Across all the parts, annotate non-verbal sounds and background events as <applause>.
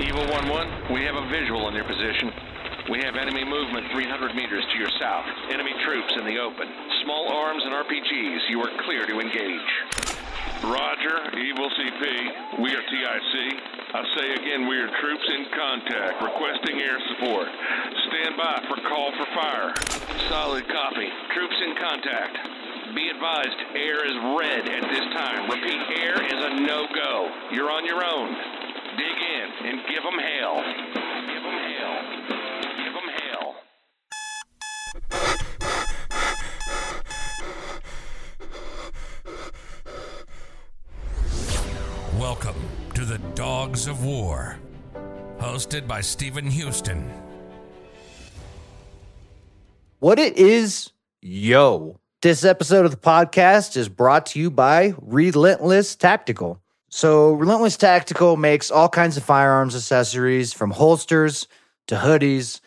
Evil 1-1, we have a visual on your position. We have enemy movement 300 meters to your south. Enemy troops in the open. Small arms and RPGs. You are clear to engage. Roger, Evil CP. We are TIC. I say again, we are troops in contact, requesting air support. Stand by for call for fire. Solid copy. Troops in contact. Be advised, air is red at this time. Repeat, air is a no-go. You're on your own. Dig in and give them hell. Give them hell. Give them hell. Welcome to the Dogs of War, hosted by Stephen Houston. What it is, yo. This episode of the podcast is brought to you by Relentless Tactical. So, Relentless Tactical makes all kinds of firearms accessories from holsters to hoodies.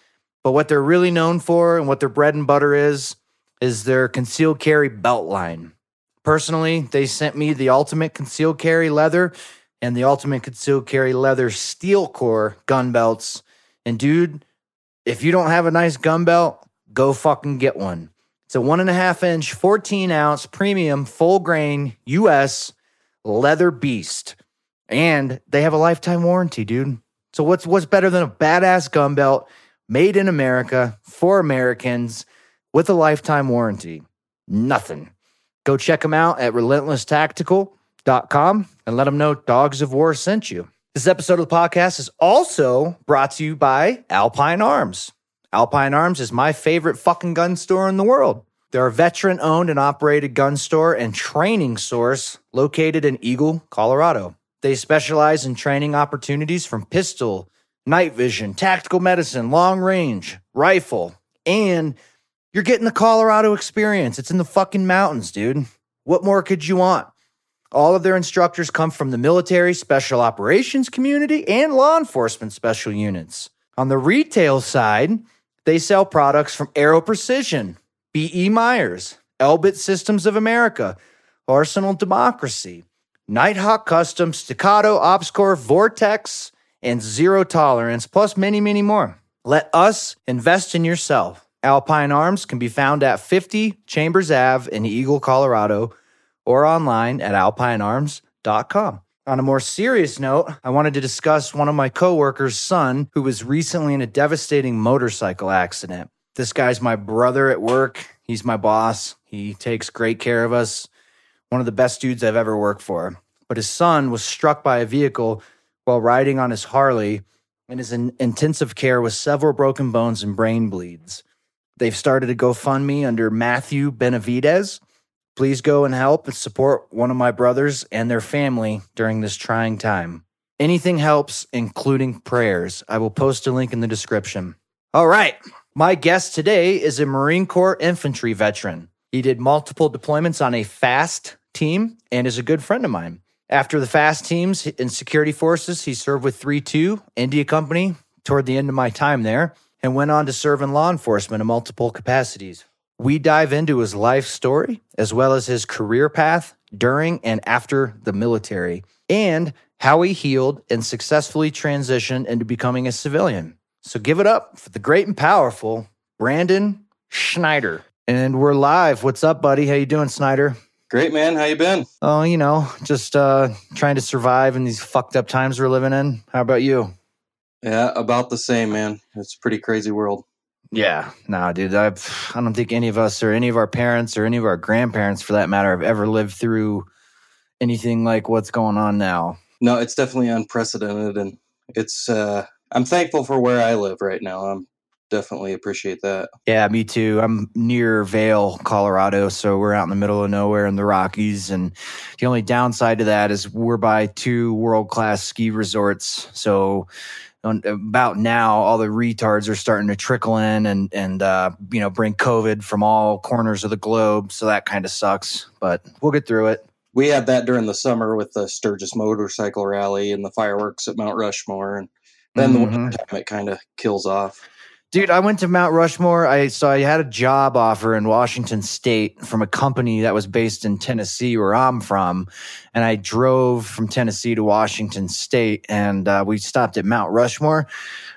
But what they're really known for and what their bread and butter is, is their concealed carry belt line. Personally, they sent me the ultimate concealed carry leather and the ultimate concealed carry leather steel core gun belts. And dude, if you don't have a nice gun belt, go fucking get one. It's a one and a half inch, 14 ounce premium full grain US leather beast. And they have a lifetime warranty, dude. So what's what's better than a badass gun belt made in America for Americans with a lifetime warranty? Nothing. Go check them out at relentlesstactical.com and let them know Dogs of War sent you. This episode of the podcast is also brought to you by Alpine Arms. Alpine Arms is my favorite fucking gun store in the world. They're a veteran owned and operated gun store and training source located in Eagle, Colorado. They specialize in training opportunities from pistol, night vision, tactical medicine, long range, rifle, and you're getting the Colorado experience. It's in the fucking mountains, dude. What more could you want? All of their instructors come from the military, special operations community, and law enforcement special units. On the retail side, they sell products from Aero Precision, B.E. Myers, Elbit Systems of America, Arsenal Democracy, Nighthawk Custom, Staccato, Opscore, Vortex, and Zero Tolerance, plus many, many more. Let us invest in yourself. Alpine Arms can be found at 50 Chambers Ave in Eagle, Colorado, or online at alpinearms.com. On a more serious note, I wanted to discuss one of my coworkers' son who was recently in a devastating motorcycle accident. This guy's my brother at work. He's my boss. He takes great care of us. One of the best dudes I've ever worked for. But his son was struck by a vehicle while riding on his Harley and is in intensive care with several broken bones and brain bleeds. They've started a GoFundMe under Matthew Benavides. Please go and help and support one of my brothers and their family during this trying time. Anything helps, including prayers. I will post a link in the description. All right. My guest today is a Marine Corps infantry veteran. He did multiple deployments on a FAST team and is a good friend of mine. After the FAST teams in security forces, he served with 3 2 India Company toward the end of my time there and went on to serve in law enforcement in multiple capacities. We dive into his life story, as well as his career path during and after the military, and how he healed and successfully transitioned into becoming a civilian. So give it up for the great and powerful Brandon Snyder. And we're live. What's up, buddy? How you doing, Snyder? Great, man. How you been? Oh, you know, just uh trying to survive in these fucked up times we're living in. How about you? Yeah, about the same, man. It's a pretty crazy world. Yeah, nah, dude. I've, I don't think any of us or any of our parents or any of our grandparents, for that matter, have ever lived through anything like what's going on now. No, it's definitely unprecedented, and it's. uh I'm thankful for where I live right now. I'm definitely appreciate that. Yeah, me too. I'm near Vail, Colorado, so we're out in the middle of nowhere in the Rockies, and the only downside to that is we're by two world class ski resorts. So on, about now, all the retards are starting to trickle in and and uh, you know bring COVID from all corners of the globe. So that kind of sucks, but we'll get through it. We had that during the summer with the Sturgis Motorcycle Rally and the fireworks at Mount Rushmore, and then Mhm. the winter time it kind of kills off. Dude, I went to Mount Rushmore. I so I had a job offer in Washington State from a company that was based in Tennessee, where I'm from, and I drove from Tennessee to Washington State, and uh, we stopped at Mount Rushmore.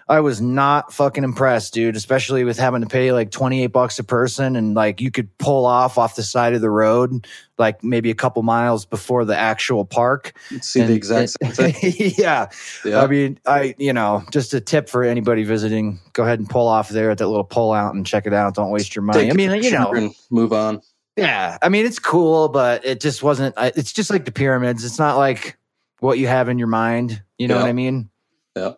I was not fucking impressed, dude, especially with having to pay like 28 bucks a person and like you could pull off off the side of the road, like maybe a couple miles before the actual park. See And the exact same thing. <laughs> yeah. Yeah. I mean, I, you know, just a tip for anybody visiting go ahead and pull off there at that little pull out and check it out. Don't waste your money. Take I mean, you know, move on. yeah. I mean, it's cool, but it just wasn't, it's just like the pyramids. It's not like what you have in your mind. You know Yeah. what I mean? Yeah.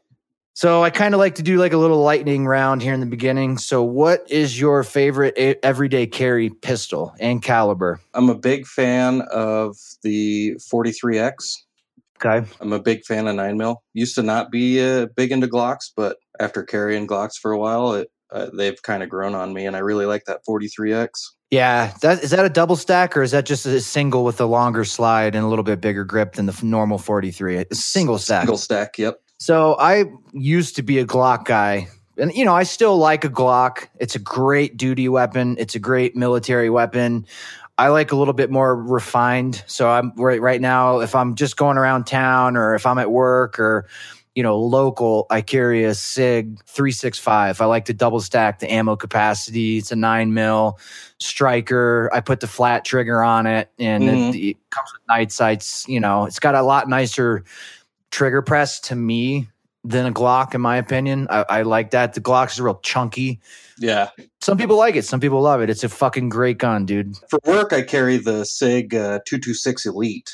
So I kind of like to do like a little lightning round here in the beginning. So what is your favorite e- everyday carry pistol and caliber? I'm a big fan of the 43X. Okay. I'm a big fan of nine mil. Used to not be uh, big into Glocks, but after carrying Glocks for a while, it, uh, they've kind of grown on me, and I really like that 43X. Yeah, that is that a double stack or is that just a single with a longer slide and a little bit bigger grip than the normal 43? A single stack. Single stack. Yep. So I used to be a Glock guy. And you know, I still like a Glock. It's a great duty weapon. It's a great military weapon. I like a little bit more refined. So I'm right right now if I'm just going around town or if I'm at work or you know, local, I carry a SIG 365. I like to double stack the ammo capacity. It's a 9 mil striker. I put the flat trigger on it and Mhm. it, it comes with night sights, you know. It's got a lot nicer trigger press to me than a Glock, in my opinion. I, I like that. The Glock's real chunky. Yeah. Some people like it. Some people love it. It's a fucking great gun, dude. For work, I carry the Sig uh, 226 Elite.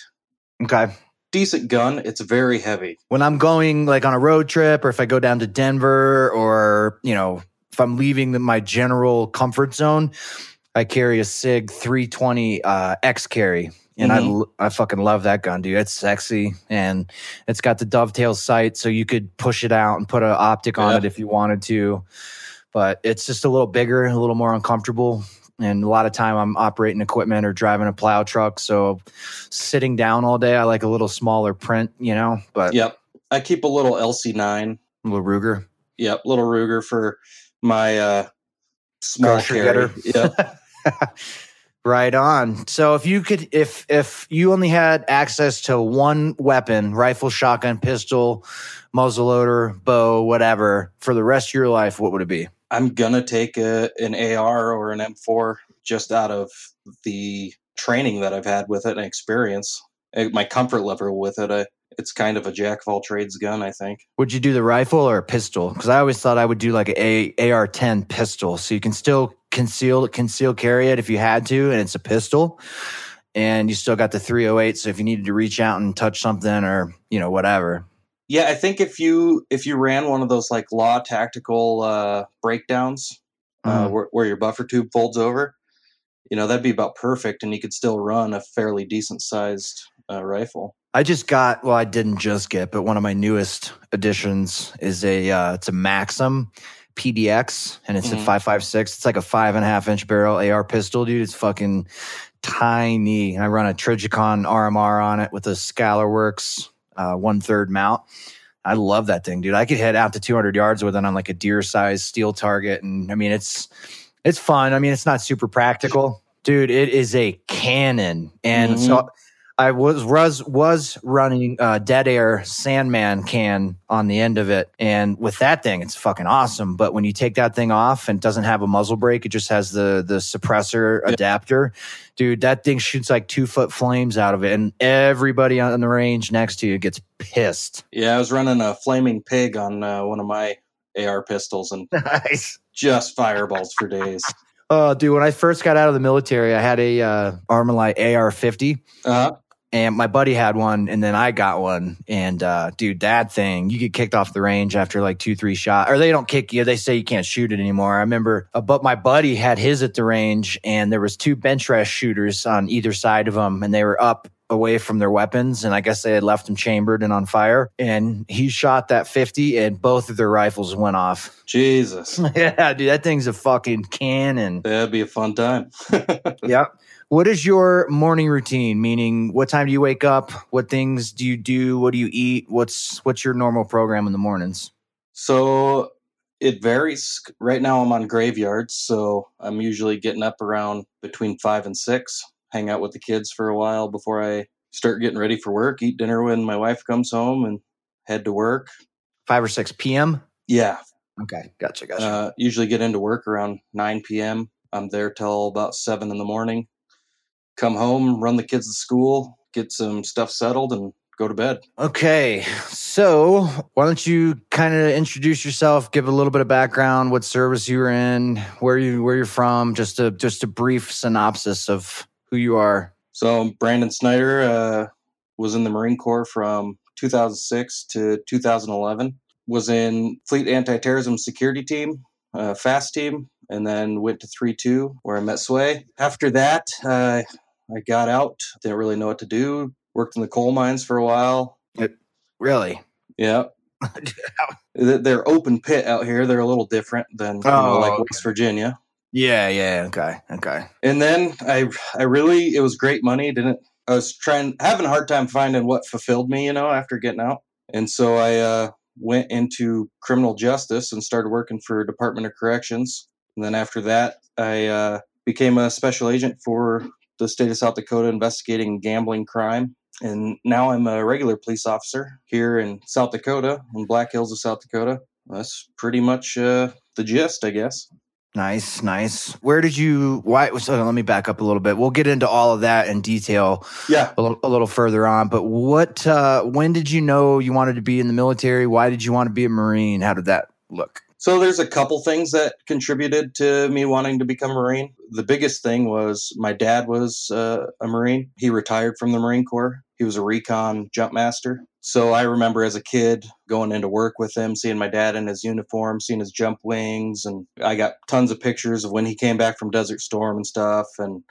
Okay. Decent gun. It's very heavy. When I'm going like on a road trip or if I go down to Denver or, you know, if I'm leaving the, my general comfort zone, I carry a SIG 320 uh, X carry. And I, I fucking love that gun, dude. It's sexy and it's got the dovetail sight, so you could push it out and put an optic on Yeah. it if you wanted to. But it's just a little bigger, a little more uncomfortable. And a lot of time I'm operating equipment or driving a plow truck. So sitting down all day, I like a little smaller print, you know, but Yep. I keep a little LC9. little Ruger. Yep. Little Ruger for my uh, small carry. getter. Yep. <laughs> Right on. So if you could if if you only had access to one weapon, rifle, shotgun, pistol, muzzleloader, bow, whatever, for the rest of your life, what would it be? I'm gonna take a, an AR or an M4 just out of the training that I've had with it and experience. Uh, My comfort level with it, I, it's kind of a jack of all trades gun. I think. Would you do the rifle or a pistol? Because I always thought I would do like a AR-10 pistol, so you can still conceal conceal carry it if you had to, and it's a pistol, and you still got the 308. So if you needed to reach out and touch something or you know whatever, Yeah, I think if you if you ran one of those like law tactical uh, breakdowns uh, Mhm. where, where your buffer tube folds over, you know that'd be about perfect, and you could still run a fairly decent sized uh, rifle. I just got well, I didn't just get, but one of my newest additions is a uh, it's a Maxim PDX, and it's a Mhm. five five six. It's like a five and a half inch barrel AR pistol, dude. It's fucking tiny. I run a Trijicon RMR on it with a Scalarworks uh, one third mount. I love that thing, dude. I could head out to 200 yards with it on like a deer size steel target, and I mean it's it's fun. I mean it's not super practical, dude. It is a cannon, and so I was was was running uh, dead air Sandman can on the end of it, and with that thing, it's fucking awesome. But when you take that thing off and it doesn't have a muzzle brake, it just has the the suppressor adapter, dude. That thing shoots like two foot flames out of it, and everybody on the range next to you gets pissed. Yeah, I was running a flaming pig on uh, one of my AR pistols and <laughs> Nice. just fireballs for days. <laughs> Oh, dude, when I first got out of the military, I had a uh, Armalite AR-50. Uh, and my buddy had one and then i got one. And uh dude that thing you get kicked off the range after like two three shots. Or they don't kick you. They say you can't shoot it anymore. I remember uh, but my buddy had his at the range and there was two bench rest shooters on either side of him and they were up away from their weapons and i guess they had left them chambered and on fire and he shot that 50 and both of their rifles went off Jesus, <laughs> yeah dude that thing's a fucking cannon that'd be a fun time. <laughs> yeah. What is your morning routine? Meaning, what time do you wake up? What things do you do? What do you eat? What's what's your normal program in the mornings? So It varies. Right now, I'm on graveyards, so I'm usually getting up around between five and six, hang out with the kids for a while before I start getting ready for work, eat dinner when my wife comes home, and head to work. 5 or 6 p.m.? Yeah, Okay. Gotcha. Gotcha. uh, usually get into work around 9 p.m. I'm there till about 7 in the morning. Come home, run the kids to school, get some stuff settled, and go to bed. Okay, so why don't you kind of introduce yourself, give a little bit of background, what service you were in, where you where you're from, just a just a brief synopsis of who you are. So Brandon Snyder uh, was in the Marine Corps from 2006 to 2011. Was in Fleet Anti-Terrorism Security Team, uh, FAST team, and then went to 3-2 where I met Sway. After that, uh, I got out. Didn't really know what to do. Worked in the coal mines for a while. Really? Yeah. <laughs> They're open pit out here. They're a little different than you know, Oh, like okay. West Virginia. Yeah, yeah. Okay, okay. And then I I really it was great money. Didn't I was trying having a hard time finding what fulfilled me, you know, after getting out. And so I uh, went into criminal justice and started working for Department of Corrections. And then after that, I uh, became a special agent for the state of South Dakota investigating gambling crime. And now I'm a regular police officer here in South Dakota, in Black Hills of South Dakota. That's pretty much uh, the gist, I guess. Nice, nice. Where did you? Why? So let me back up a little bit. We'll get into all of that in detail Yeah. a little, a little further on. But what? Uh, when did you know you wanted to be in the military? Why did you want to be a Marine? How did that look? So there's a couple things that contributed to me wanting to become a Marine. The biggest thing was my dad was uh, a Marine. He retired from the Marine Corps. He was a recon jump master. So I remember as a kid going into work with him, seeing my dad in his uniform, seeing his jump wings, and I got tons of pictures of when he came back from Desert Storm and stuff, and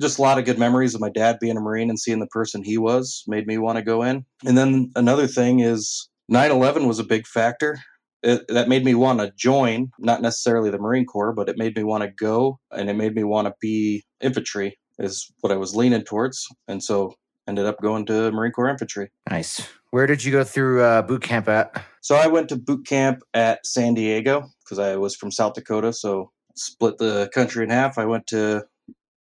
just a lot of good memories of my dad being a Marine and seeing the person he was made me want to go in. And then another thing is 9/11 was a big factor it, that made me want to join, not necessarily the Marine Corps, but it made me want to go and it made me want to be infantry is what I was leaning towards. And so ended up going to Marine Corps infantry. Nice. Where did you go through uh, boot camp at? So I went to boot camp at San Diego because I was from South Dakota. So split the country in half. I went to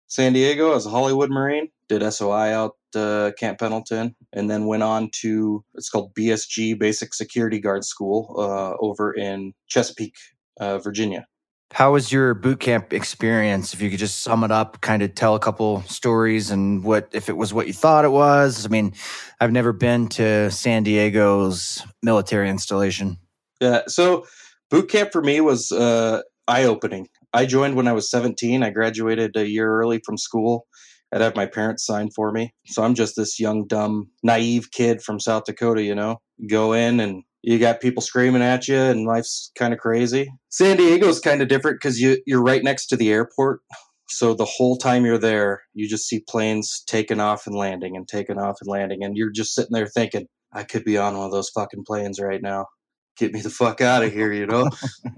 San Diego as a Hollywood Marine, did SOI out uh, Camp Pendleton, and then went on to it's called BSG Basic Security Guard School uh, over in Chesapeake, uh, Virginia. How was your boot camp experience? If you could just sum it up, kind of tell a couple stories and what if it was what you thought it was. I mean, I've never been to San Diego's military installation. Yeah, so boot camp for me was uh, eye opening. I joined when I was 17. I graduated a year early from school. I'd have my parents sign for me. So I'm just this young, dumb, naive kid from South Dakota, you know? Go in and you got people screaming at you and life's kind of crazy. San Diego's kind of different because you, you're right next to the airport. So the whole time you're there, you just see planes taking off and landing and taking off and landing. And you're just sitting there thinking, I could be on one of those fucking planes right now get me the fuck out of here, you know?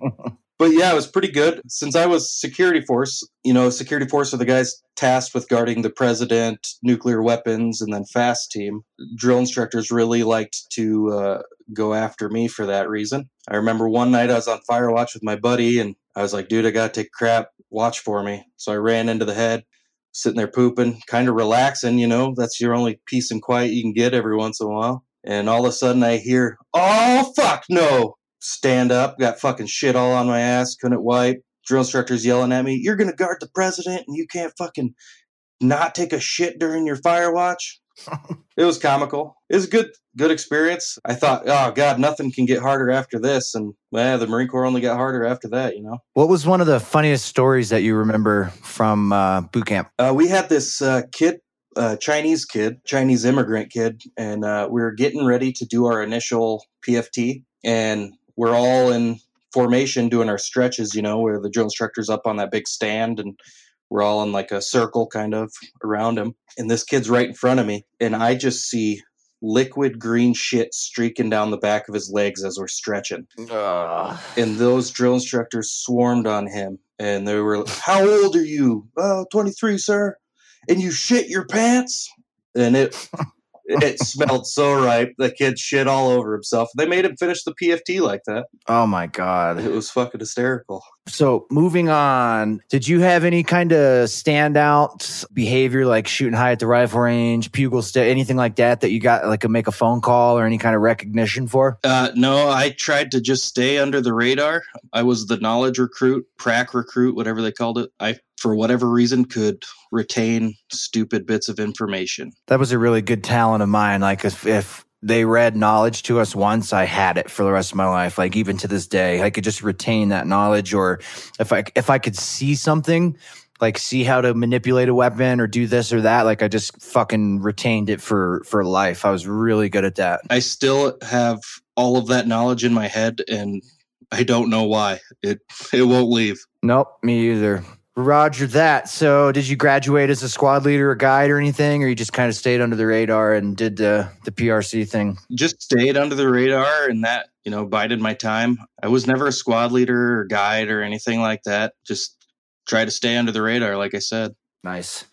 <laughs> but yeah, it was pretty good. Since I was security force, you know, security force are the guys tasked with guarding the president, nuclear weapons, and then fast team. Drill instructors really liked to uh, go after me for that reason. I remember one night I was on fire watch with my buddy, and I was like, dude, I gotta take crap. Watch for me. So I ran into the head, sitting there pooping, kind of relaxing, you know, that's your only peace and quiet you can get every once in a while. And all of a sudden I hear, oh, fuck no. Stand up, got fucking shit all on my ass, couldn't wipe. Drill instructors yelling at me, you're going to guard the president and you can't fucking not take a shit during your fire watch. <laughs> it was comical. It was a good, good experience. I thought, oh God, nothing can get harder after this. And well, the Marine Corps only got harder after that, you know? What was one of the funniest stories that you remember from uh, boot camp? Uh, we had this uh, kid, uh, Chinese kid, Chinese immigrant kid, and uh, we were getting ready to do our initial PFT, and we're all in formation doing our stretches. You know, where the drill instructor's up on that big stand, and we're all in like a circle, kind of around him. And this kid's right in front of me, and I just see liquid green shit streaking down the back of his legs as we're stretching. And those drill instructors swarmed on him and they were like, how old are you? Oh 23 sir. And you shit your pants? And it it smelled so ripe. The kid shit all over himself. They made him finish the PFT like that. Oh my god. It was fucking hysterical. So moving on, did you have any kind of standout behavior like shooting high at the rifle range, bugle stick, anything like that that you got like a make a phone call or any kind of recognition for? Uh, no, I tried to just stay under the radar. I was the knowledge recruit, prac recruit, whatever they called it. I, for whatever reason, could retain stupid bits of information. That was a really good talent of mine. Like if, if they read knowledge to us once, I had it for the rest of my life. Like even to this day, I could just retain that knowledge. Or if I if I could see something, like see how to manipulate a weapon or do this or that, like I just fucking retained it for for life. I was really good at that. I still have all of that knowledge in my head, and I don't know why it it won't leave. Nope, me either. Roger that. So, did you graduate as a squad leader or guide or anything, or you just kind of stayed under the radar and did the the PRC thing? Just stayed under the radar, and that you know bided my time. I was never a squad leader or guide or anything like that. Just try to stay under the radar, like I said. Nice.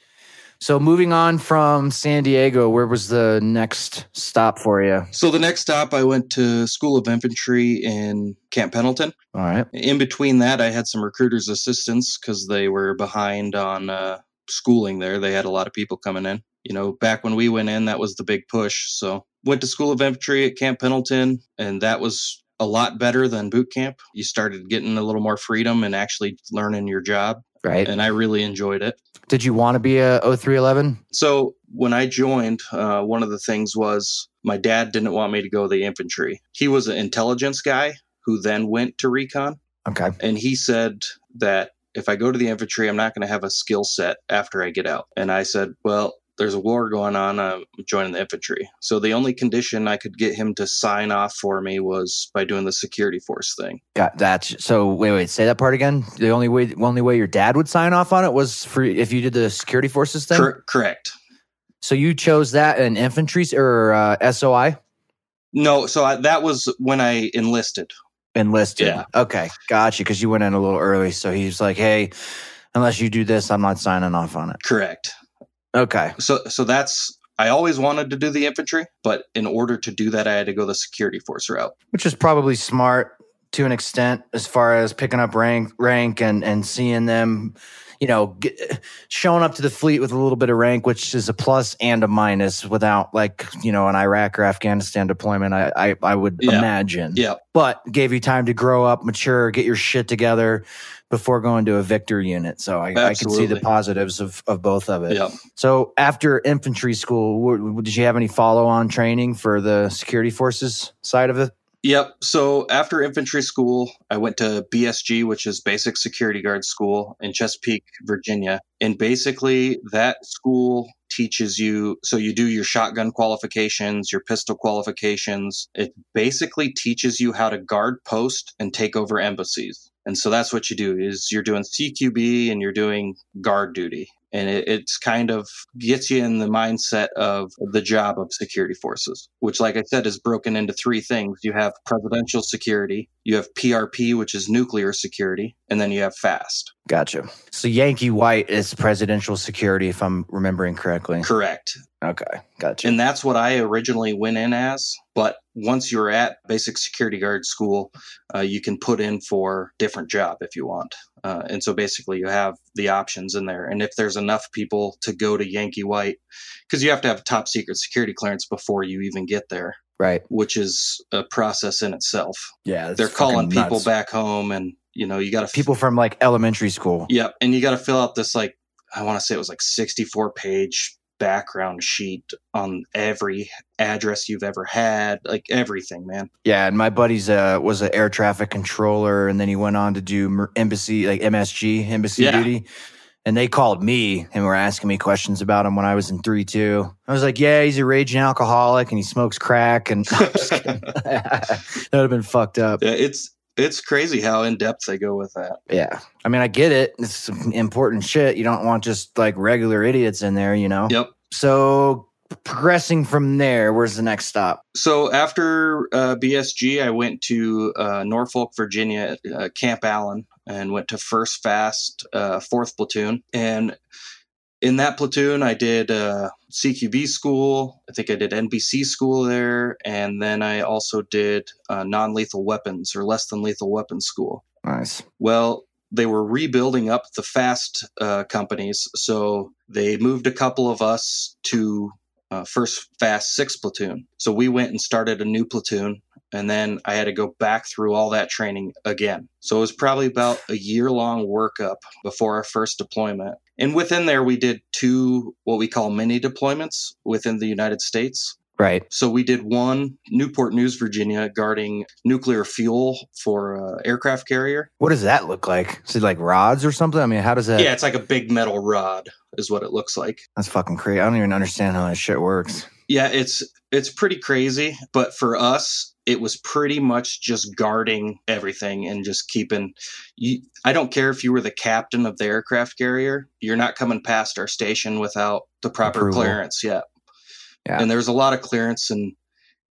So, moving on from San Diego, where was the next stop for you? So the next stop, I went to School of Infantry in Camp Pendleton. All right. In between that, I had some recruiters' assistants because they were behind on uh, schooling there. They had a lot of people coming in. You know, back when we went in, that was the big push. So went to School of Infantry at Camp Pendleton, and that was a lot better than boot camp. You started getting a little more freedom and actually learning your job, Right. and I really enjoyed it. Did you want to be a 0311? So when I joined, uh, one of the things was my dad didn't want me to go to the infantry. He was an intelligence guy who then went to recon, Okay. and he said that if I go to the infantry, I'm not going to have a skill set after I get out. And I said, well. There's a war going on. I'm joining the infantry. So the only condition I could get him to sign off for me was by doing the security force thing. Got that. So, wait, wait, say that part again. The only way, the only way your dad would sign off on it was for if you did the security forces thing. Cor- correct. So you chose that in infantry or uh, SOI No, so I, that was when I enlisted. enlisted. Yeah. Okay, got you. Because you went in a little early, so he's like, "Hey, unless you do this, I'm not signing off on it." Correct. Okay. So so that's I always wanted to do the infantry, but in order to do that, I had to go the security force route. which is probably smart to an extent as far as picking up rank rank and and seeing them you know get, showing up to the fleet with a little bit of rank which is a plus and a minus without like you know an iraq or afghanistan deployment i i, I would Yeah. imagine. Yeah, but gave you time to grow up mature get your shit together before going to a victor unit. So i, I can see the positives of, of both of it. Yeah. so after infantry school wh- did you have any follow-on training for the security forces side of it Yep. So after infantry school, I went to BSG, which is Basic Security Guard School in Chesapeake, Virginia. And basically, that school teaches you so you do your shotgun qualifications, your pistol qualifications. It basically teaches you how to guard post and take over embassies. And so that's what you do is you're doing CQB and you're doing guard duty. And it, it's kind of gets you in the mindset of the job of security forces, which, like I said, is broken into three things. You have presidential security, you have PRP, which is nuclear security, and then you have FAST. Gotcha. So Yankee White is presidential security, if I'm remembering correctly. Correct. Okay, gotcha. And that's what I originally went in as. But once you're at basic security guard school, uh, you can put in for different job if you want. Uh, and so basically, you have the options in there. And if there's enough people to go to Yankee White, because you have to have a top secret security clearance before you even get there, right. which is a process in itself. Yeah, They're calling people back home, and you know you got to People from like elementary school. Yep, and you got to fill out this like I want to say it was like 64 page background sheet on every address you've ever had, like everything, man. Yeah, and my buddy's uh, was an air traffic controller, and then he went on to do embassy, like MSG, embassy Yeah. duty. And they called me and were asking me questions about him when I was in three two. I was like, "Yeah, he's a raging alcoholic and he smokes crack." And <laughs> <laughs> that would have been fucked up. Yeah, it's it's crazy how in depth they go with that. Yeah, I mean, I get it. It's some important shit. You don't want just like regular idiots in there, you know. Yep. So progressing from there, where's the next stop? So after uh, BSG, I went to uh, Norfolk, Virginia, uh, Camp Allen, and went to First Fast, uh, Fourth Platoon. And in that platoon, I did uh, CQB school. I think I did NBC school there, and then I also did uh, non-lethal weapons or less than lethal weapons school. Nice. Well, they were rebuilding up the fast uh, companies, so they moved a couple of us to uh, first fast six platoon. So we went and started a new platoon, and then I had to go back through all that training again. So it was probably about a year long workup before our first deployment. And within there, we did two what we call mini deployments within the United States. Right. So we did one Newport News, Virginia, guarding nuclear fuel for uh, aircraft carrier. What does that look like? Is it like rods or something? I mean, how does that? Yeah, it's like a big metal rod, is what it looks like. That's fucking crazy. I don't even understand how that shit works. Yeah, it's it's pretty crazy, but for us, it was pretty much just guarding everything and just keeping. You, I don't care if you were the captain of the aircraft carrier, you're not coming past our station without the proper Approval. clearance yet. Yeah. And there was a lot of clearance, and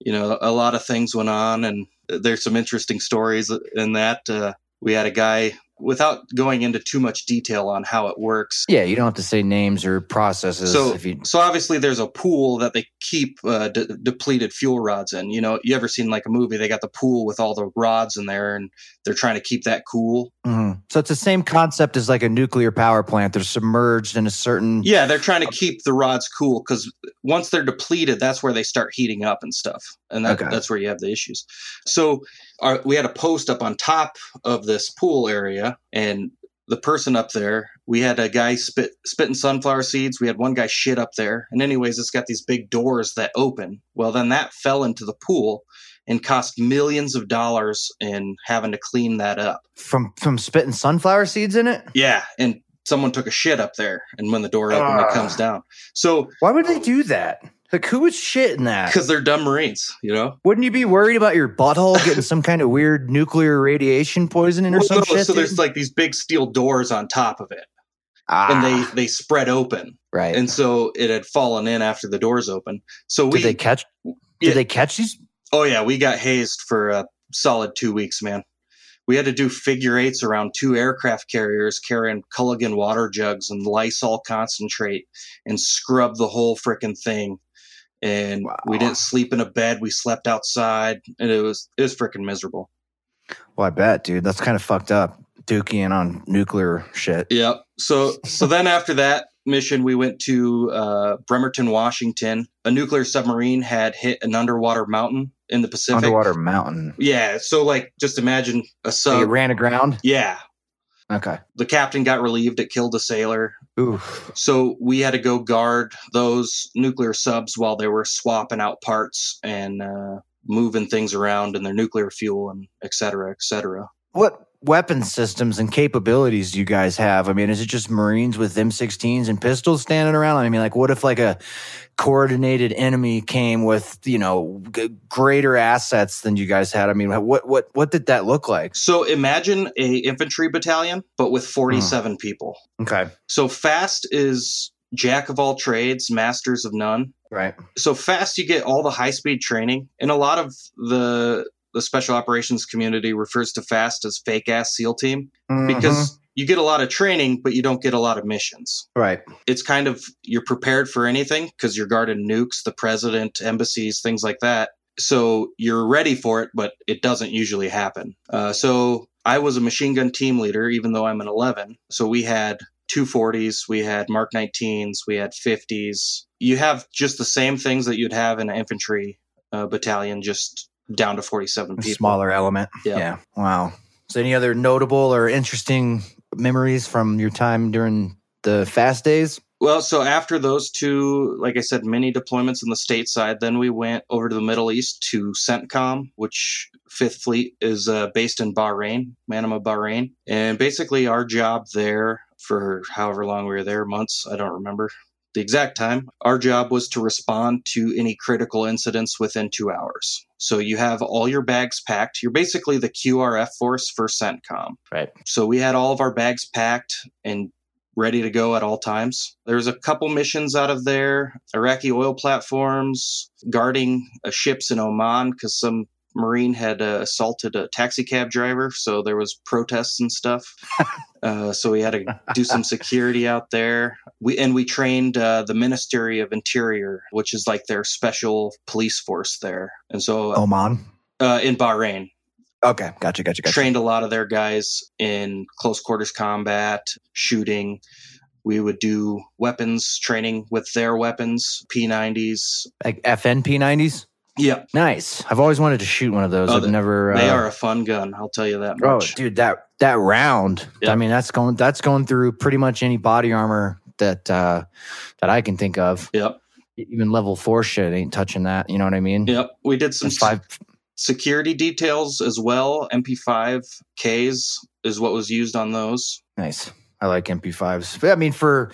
you know, a lot of things went on, and there's some interesting stories in that. Uh, we had a guy without going into too much detail on how it works. Yeah, you don't have to say names or processes. So, if you, so obviously there's a pool that they keep uh, de- depleted fuel rods in. You know, you ever seen like a movie? They got the pool with all the rods in there, and they're trying to keep that cool. Mhm. so it's the same concept as like a nuclear power plant. They're submerged in a certain. Yeah, they're trying to keep the rods cool because once they're depleted, that's where they start heating up and stuff, and that, Okay. that's where you have the issues. So our, we had a post up on top of this pool area, and the person up there, we had a guy spit spitting sunflower seeds. We had one guy shit up there, and anyways, it's got these big doors that open. Well, then that fell into the pool and cost millions of dollars in having to clean that up. From from spitting sunflower seeds in it. Yeah, and someone took a shit up there, and when the door opened, Ah. it comes down. So Why would they do that? Like who would shit in that? because they're dumb Marines, you know. Wouldn't you be worried about your butthole getting some kind of weird nuclear radiation poisoning or Well, some no, shit? so there's like these big steel doors on top of it, ah, and they they spread open, right. and so it had fallen in after the doors open. So we, did they catch? Did they catch these? oh yeah, we got hazed for a solid two weeks, man. We had to do figure eights around two aircraft carriers carrying Culligan water jugs and Lysol concentrate and scrub the whole frickin' thing. And we didn't sleep in a bed. We slept outside, and it was it was freaking miserable. Well, I bet, dude. That's kind of fucked up. Dookie on nuclear shit. Yep. So so then after that mission, we went to uh, Bremerton, Washington. A nuclear submarine had hit an underwater mountain in the Pacific. Underwater mountain. Yeah. So like, just imagine a So it sub. ran aground. yeah. Okay. The captain got relieved. It killed a sailor. Oof. So we had to go guard those nuclear subs while they were swapping out parts and uh, moving things around and their nuclear fuel and et cetera, et cetera. What weapon systems and capabilities do you guys have? I mean, is it just Marines with M16s and pistols standing around? I mean, like, what if like a coordinated enemy came with you know g- greater assets than you guys had? I mean, what what what did that look like? So imagine a infantry battalion, but with 47 hmm. people. Okay. So fast is jack of all trades, masters of none. Right. So fast, you get all the high speed training, and a lot of the the special operations community refers to fast as fake ass SEAL team because you get a lot of training, but you don't get a lot of missions. Right. It's kind of you're prepared for anything because you're guarding nukes, the president, embassies, things like that. So you're ready for it, but it doesn't usually happen. Uh, so I was a machine gun team leader, even though I'm an 11. So we had 240s, we had Mark 19s, we had 50s. You have just the same things that you'd have in an infantry uh, battalion, just down to 47 people. smaller element. Yeah. Yeah. Wow. So, any other notable or interesting memories from your time during the fast days? Well, so after those two, like I said, mini deployments in the stateside, then we went over to the Middle East to CENTCOM, which Fifth Fleet is uh, based in Bahrain, Manama, Bahrain. And basically, our job there for however long we were there, months, I don't remember the exact time, our job was to respond to any critical incidents within two hours. So you have all your bags packed. You're basically the QRF force for CENTCOM. Right. So we had all of our bags packed and ready to go at all times. There was a couple missions out of there, Iraqi oil platforms, guarding uh, ships in Oman because some Marine had uh, assaulted a taxi cab driver, so there was protests and stuff. <laughs> uh, so we had to do some security out there. We and we trained uh, the Ministry of Interior, which is like their special police force there. And so Oman. uh, in Bahrain, Okay, gotcha, gotcha, gotcha. trained a lot of their guys in close quarters combat, shooting. We would do weapons training with their weapons, P90s. Like FNP nineties. Yeah, Nice. I've always wanted to shoot one of those. Oh, I've they- never. they uh, are a fun gun. I'll tell you that much. Oh, dude, that that round. Yeah. I mean, that's going that's going through pretty much any body armor that uh that I can think of. Yep, Even level four shit ain't touching that. You know what I mean? yep. We did some five. security details as well. MP5Ks is what was used on those. Nice. I like MP5s. But I mean, for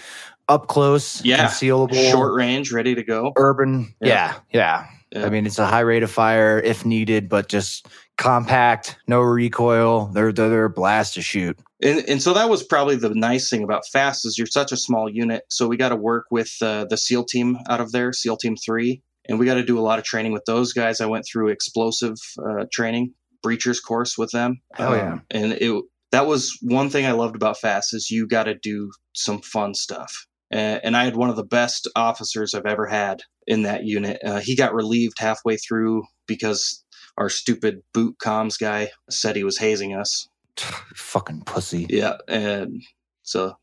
up close, Yeah. concealable, Short range, ready to go. urban. Yeah. Yeah, yeah. Yeah. I mean, it's a high rate of fire if needed, but just compact, no recoil. They're they're, they're a blast to shoot. And, and so that was probably the nice thing about fast is you're such a small unit so we got to work with uh, the seal team out of there seal team 3 and we got to do a lot of training with those guys i went through explosive uh, training breachers course with them Um, Oh, yeah. and it that was one thing i loved about fast is you got to do some fun stuff and, and i had one of the best officers i've ever had in that unit uh, he got relieved halfway through because our stupid boot comms guy said he was hazing us <sighs> Fucking pussy. yeah, and so,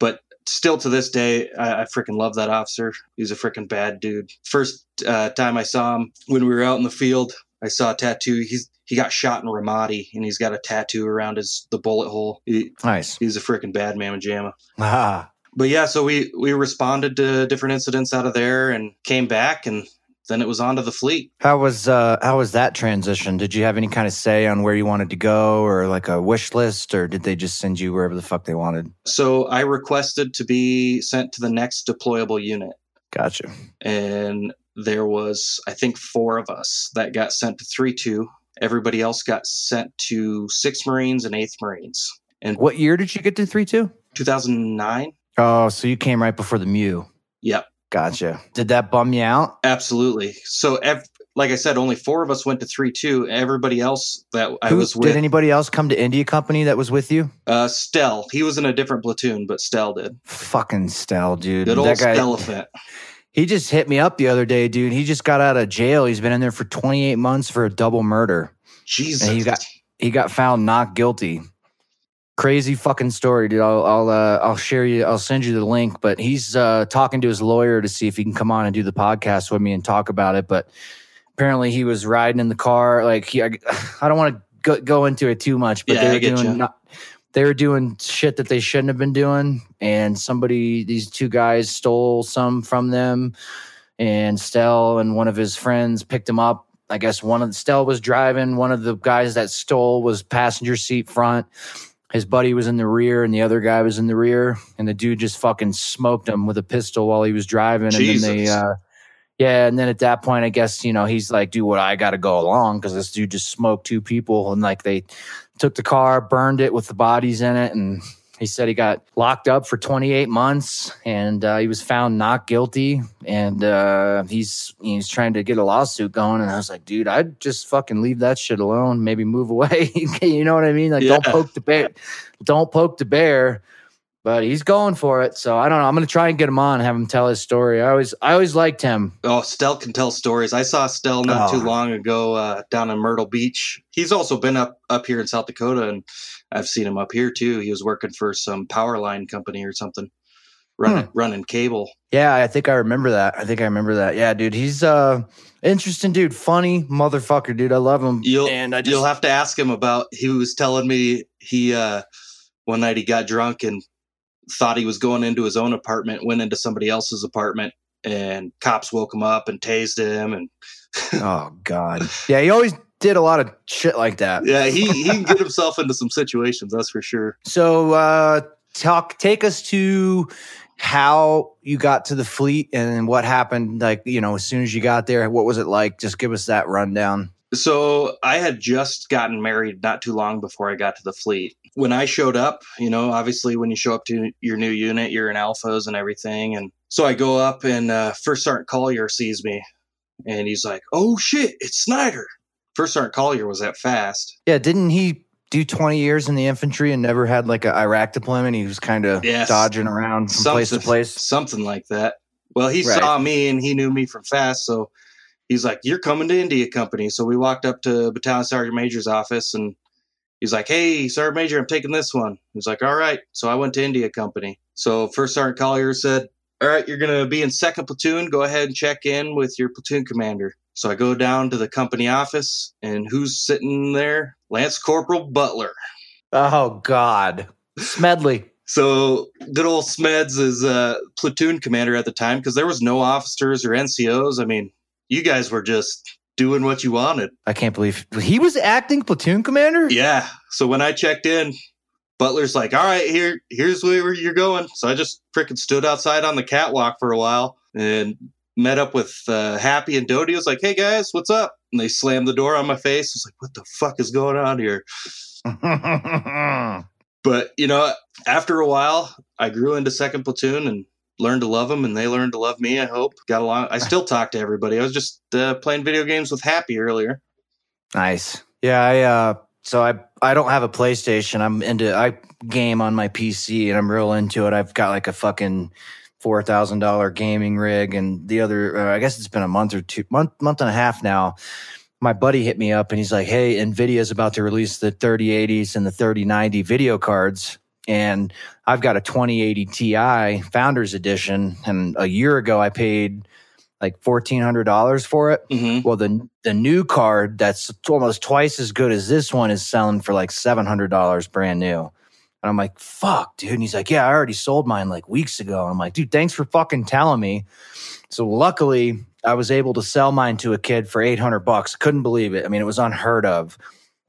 but still to this day, I, I freaking love that officer. He's a freaking bad dude. First uh, time I saw him when we were out in the field, I saw a tattoo. He's he got shot in Ramadi, and he's got a tattoo around his the bullet hole. He, Nice. he's a freaking bad mamma jamma. <laughs> Ah, But yeah, so we we responded to different incidents out of there and came back, and then it was on to the fleet. How was uh how was that transition? Did you have any kind of say on where you wanted to go or like a wish list or did they just send you wherever the fuck they wanted? So I requested to be sent to the next deployable unit. Gotcha. and there was i think four of us that got sent to 3-2 everybody else got sent to 6 marines and 8th marines and What year did you get to 3-2? 2009 Oh, so you came right before the MEU. yep Gotcha. Did that bum you out? absolutely so ev- like i said only four of us went to 3-2 everybody else that i Who- was did anybody else come to India Company that was with you? uh stell he was in a different platoon but stell did Fucking Stell, dude. good old that guy, elephant <laughs> he just hit me up the other day, dude. He just got out of jail. He's been in there for 28 months for a double murder. jesus And he got he got found not guilty. Crazy fucking story, dude. I'll I'll uh, I'll share you. I'll send you the link. But he's uh, talking to his lawyer to see if he can come on and do the podcast with me and talk about it. But apparently, he was riding in the car. Like he, I, <sighs> I don't want to go, go into it too much, but Yeah, they were doing not, they were doing shit that they shouldn't have been doing. And somebody, these two guys, stole some from them. And Stell and one of his friends picked him up I guess one of the Stell was driving. One of the guys that stole was passenger seat front. His buddy was in the rear, and the other guy was in the rear. And the dude just fucking smoked him with a pistol while he was driving. And then they, Jesus. uh, yeah. And then at that point, I guess you know he's like, "Do what I got to go along," because this dude just smoked two people, and like they took the car, burned it with the bodies in it, and he said he got locked up for 28 months and uh, he was found not guilty and uh, he's he's trying to get a lawsuit going and i was like dude i'd just fucking leave that shit alone maybe move away. <laughs> You know what i mean? Like don't poke the bear don't poke the bear but he's going for it so i don't know i'm gonna try and get him on and have him tell his story i always i always liked him Oh, Stell can tell stories. I saw Stell not Oh. too long ago uh, down in Myrtle Beach. He's also been up up here in South Dakota, and I've seen him up here too. He was working for some power line company or something, running running cable. yeah i think i remember that i think i remember that yeah dude he's uh interesting dude funny motherfucker dude i love him You'll and i just you'll have to ask him about. He was telling me he uh, one night he got drunk and thought he was going into his own apartment, went into somebody else's apartment, and cops woke him up and tased him and <laughs> Oh God. Yeah, he always did a lot of shit like that. yeah he he can get <laughs> himself into some situations that's for sure So uh talk take us to how you got to the fleet and what happened like, you know, as soon as you got there, what was it like? Just give us that rundown. So I had just gotten married not too long before I got to the fleet. When I showed up, you know, obviously when you show up to your new unit, you're in alphas and everything. And so I go up and uh, First Sergeant Collier sees me and he's like, oh shit, it's Snyder. First Sergeant Collier was that fast. Yeah, didn't he do 20 years in the infantry and never had like a Iraq deployment? He was kind of Yes. dodging around from place to place. Something like that. Well, he Right. saw me and he knew me from fast, so he's like, "You're coming to India Company." So we walked up to Battalion Sergeant Major's office, and he's like, "Hey, Sergeant Major, I'm taking this one." He's like, "All right." So I went to India Company. So First Sergeant Collier said, "All right, you're gonna be in second platoon. Go ahead and check in with your platoon commander." So I go down to the company office, and who's sitting there? Lance Corporal Butler. Oh, God. Smedley. So good old Smeds is uh, platoon commander at the time because there was no officers or NCOs. I mean, you guys were just doing what you wanted. I can't believe he was acting platoon commander. Yeah. So when I checked in, Butler's like, "All right, here, here's where you're going." So I just frickin' stood outside on the catwalk for a while and met up with uh, Happy and Dodie. I was like, "Hey guys, what's up?" And they slammed the door on my face. I was like, "What the fuck is going on here?" <laughs> But you know, after a while, I grew into second platoon and learned to love them, and they learned to love me. I hope got along. I <laughs> still talk to everybody. I was just uh, playing video games with Happy earlier. nice. Yeah, I uh so I I don't have a PlayStation. I'm into I game on my PC and I'm real into it. I've got like a fucking four thousand dollar gaming rig, and the other uh, I guess it's been a month or two month month and a half now. My buddy hit me up and he's like, "Hey, Nvidia's about to release the 3080s and the 3090 video cards." And I've got a 2080 Ti Founders Edition, and a year ago I paid like fourteen hundred dollars for it. Mm-hmm. Well, the the new card that's almost twice as good as this one is selling for like seven hundred dollars brand new. And I'm like, fuck, dude. And he's like, yeah, I already sold mine like weeks ago. And I'm like, dude, thanks for fucking telling me. So luckily, I was able to sell mine to a kid for 800 bucks. Couldn't believe it. I mean, it was unheard of.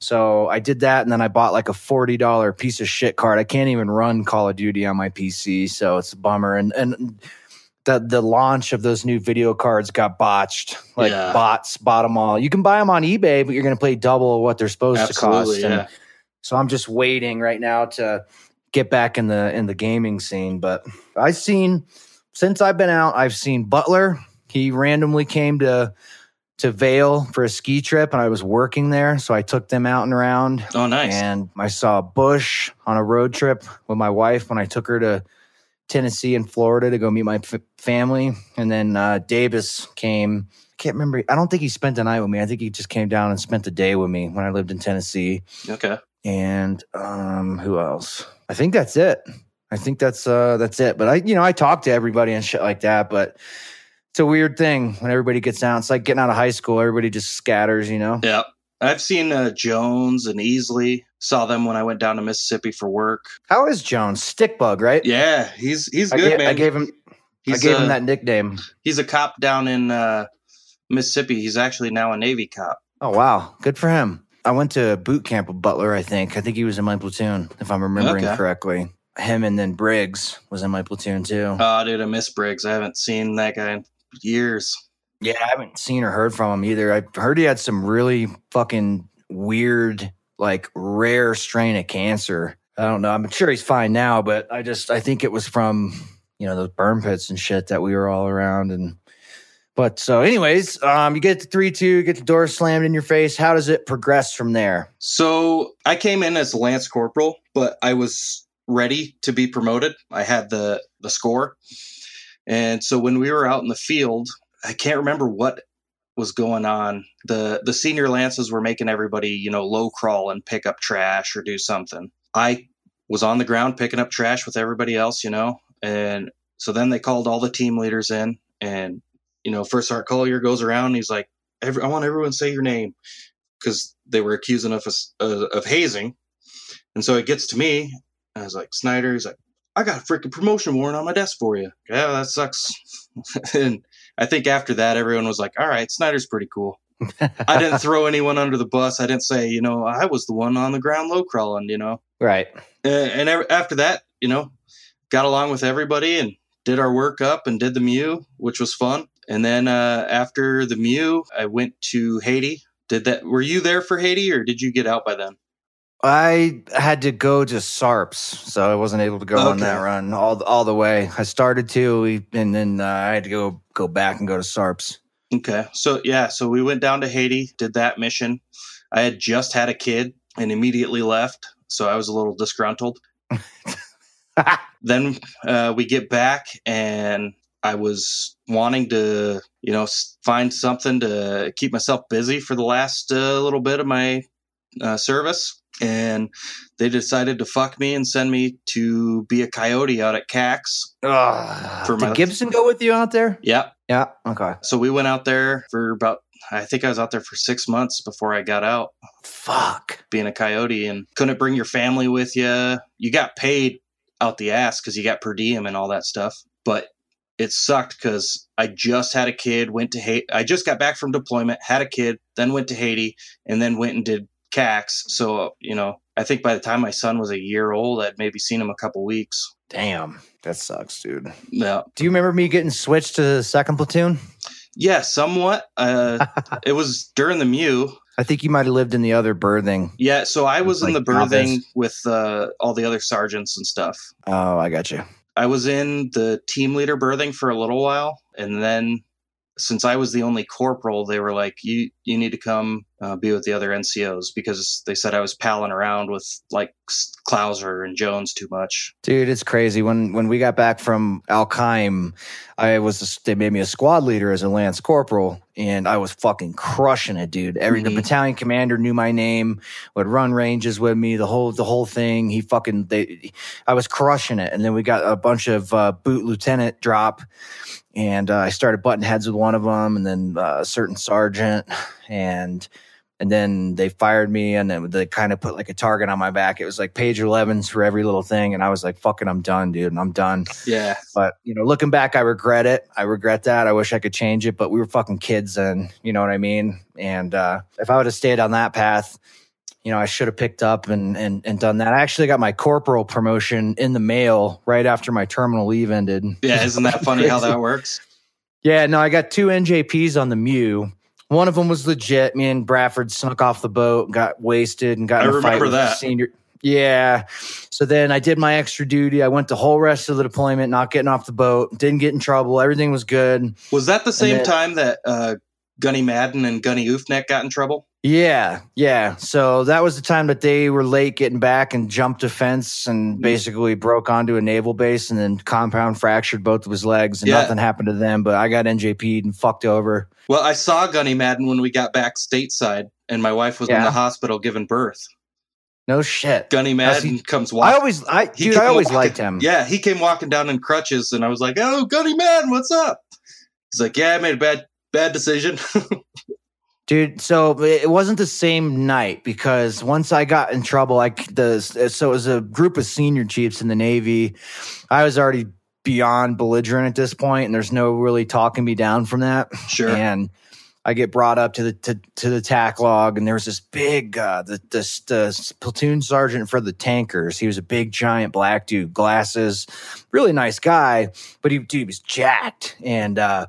So I did that, and then I bought like a forty dollar piece of shit card. I can't even run Call of Duty on my PC, so it's a bummer. And and the the launch of those new video cards got botched. Like Yeah. bots bought them all. You can buy them on eBay, but you're going to pay double what they're supposed Absolutely, to cost. Yeah. so I'm just waiting right now to get back in the in the gaming scene. But I've seen since I've been out, I've seen Butler. He randomly came to to Vail for a ski trip, and I was working there, so I took them out and around. Oh, nice. And I saw Bush on a road trip with my wife when I took her to Tennessee and Florida to go meet my f- family. And then uh, Davis came. I can't remember. I don't think he spent the night with me. I think he just came down and spent the day with me when I lived in Tennessee. okay. And um, who else? I think that's it. I think that's uh, that's it. But I, you know, I talk to everybody and shit like that. But it's a weird thing when everybody gets out. It's like getting out of high school. Everybody just scatters. You know. Yeah. I've seen uh, Jones and Easley. Saw them when I went down to Mississippi for work. How is Jones? Stickbug, right? Yeah, he's he's I good, gave, man. I gave him. he's, I gave uh, him that nickname. He's a cop down in uh, Mississippi. He's actually now a Navy cop. Oh wow, good for him. I went to boot camp with Butler. I think. I think he was in my platoon, if I'm remembering Okay. correctly. Him and then Briggs was in my platoon too. Oh, dude, I miss Briggs. I haven't seen that guy in years. yeah, I haven't seen or heard from him either. I heard he had some really fucking weird, like rare strain of cancer. I don't know. I'm sure he's fine now, but I just I think it was from you know those burn pits and shit that we were all around and. But so, anyways, um, you get the three two, get the door slammed in your face. How does it progress from there? So I came in as Lance Corporal, but I was ready to be promoted. I had the the score, and so when we were out in the field, I can't remember what was going on. the The senior lances were making everybody, you know, low crawl and pick up trash or do something. I was on the ground picking up trash with everybody else, you know, and so then they called all the team leaders in, and you know, first Sergeant Collier goes around. And he's like, "I want everyone to say your name." because they were accusing us of, uh, of hazing. And so it gets to me. I was like, Snyder, he's like, I got a freaking promotion warrant on my desk for you. Yeah, that sucks. <laughs> and I think after that, everyone was like, all right, Snyder's pretty cool. I didn't <laughs> throw anyone under the bus. I didn't say, you know, I was the one on the ground low crawling, you know. Right. And ev- after that, you know, got along with everybody and did our work up and did the MEU, which was fun. And then uh, after the MEU, I went to Haiti. Did that? Were you there for Haiti, or did you get out by then? I had to go to SARPs, so I wasn't able to go on that run all all the way. I started to, and then uh, I had to go go back and go to SARPs. Okay. So yeah, so we went down to Haiti, did that mission. I had just had a kid and immediately left, so I was a little disgruntled. <laughs> then uh, we get back and I was wanting to, you know, find something to keep myself busy for the last uh, little bit of my uh, service. And they decided to fuck me and send me to be a coyote out at CAX. Ugh. For Did my- Gibson go with you out there? Yep. Yeah. Okay. So we went out there for about, I think I was out there for six months before I got out Fuck. being a coyote and couldn't bring your family with you. You got paid out the ass because you got per diem and all that stuff. But it sucked because I just had a kid, went to Haiti. I just got back from deployment, had a kid, then went to Haiti, and then went and did CAX. So, you know, I think by the time my son was a year old, I'd maybe seen him a couple weeks. Damn. That sucks, dude. Yeah. Do you remember me getting switched to the second platoon? Yeah, somewhat. Uh, <laughs> it was during the MEU. I think you might have lived in the other berthing. Yeah, so I was in Like the berthing Galvez. with uh, all the other sergeants and stuff. Oh, I got you. I was in the team leader berthing for a little while, and then since I was the only corporal, they were like, "You you need to come uh, be with the other NCOs," because they said I was palling around with like Klauser and Jones too much. Dude, it's crazy. When when we got back from Al Qaim, I was they made me a squad leader as a lance corporal, and I was fucking crushing it, dude. Every Mhm. the battalion commander knew my name, would run ranges with me, the whole the whole thing. He fucking they, I was crushing it, and then we got a bunch of uh, boot lieutenant drop, and uh, I started butting heads with one of them, and then uh, a certain sergeant, and and then they fired me and then they kind of put like a target on my back. It was like page 11s for every little thing. And I was like, fucking, I'm done, dude. and I'm done. Yeah, But, you know, looking back, I regret it. I regret that. I wish I could change it, but we were fucking kids and You know what I mean? And uh, if I would have stayed on that path, you know, I should have picked up and, and, and done that. I actually got my corporal promotion in the mail right after my terminal leave ended. yeah. Isn't that funny how that works? <laughs> Yeah, no, I got two NJPs on the MEU. One of them was legit. Me and Bradford snuck off the boat, got wasted, and got I in a fight remember with that. senior. Yeah. So then I did my extra duty. I went the whole rest of the deployment, not getting off the boat. Didn't get in trouble. Everything was good. Was that the same then- time that uh, Gunny Madden and Gunny Oofneck got in trouble? Yeah, yeah. So that was the time that they were late getting back and jumped a fence and Mm. basically broke onto a naval base and then compound fractured both of his legs and Yeah. nothing happened to them. But I got NJP'd and fucked over. Well, I saw Gunny Madden when we got back stateside, and my wife was in the hospital giving birth. No shit. Gunny Madden comes I walking. always, I He dude, I always walking- liked him. Yeah, he came walking down in crutches, and I was like, "Oh, Gunny Madden, what's up?" He's like, "Yeah, I made a bad bad decision." <laughs> dude so it wasn't the same night because once i got in trouble like the so it was a group of senior chiefs in the navy i was already beyond belligerent at this point and there's no really talking me down from that sure. and I get brought up to the to, to the TACLOG, and there was this big uh, the, the the platoon sergeant for the tankers. He was a big giant black dude, glasses, really nice guy, but he dude he was jacked, and uh,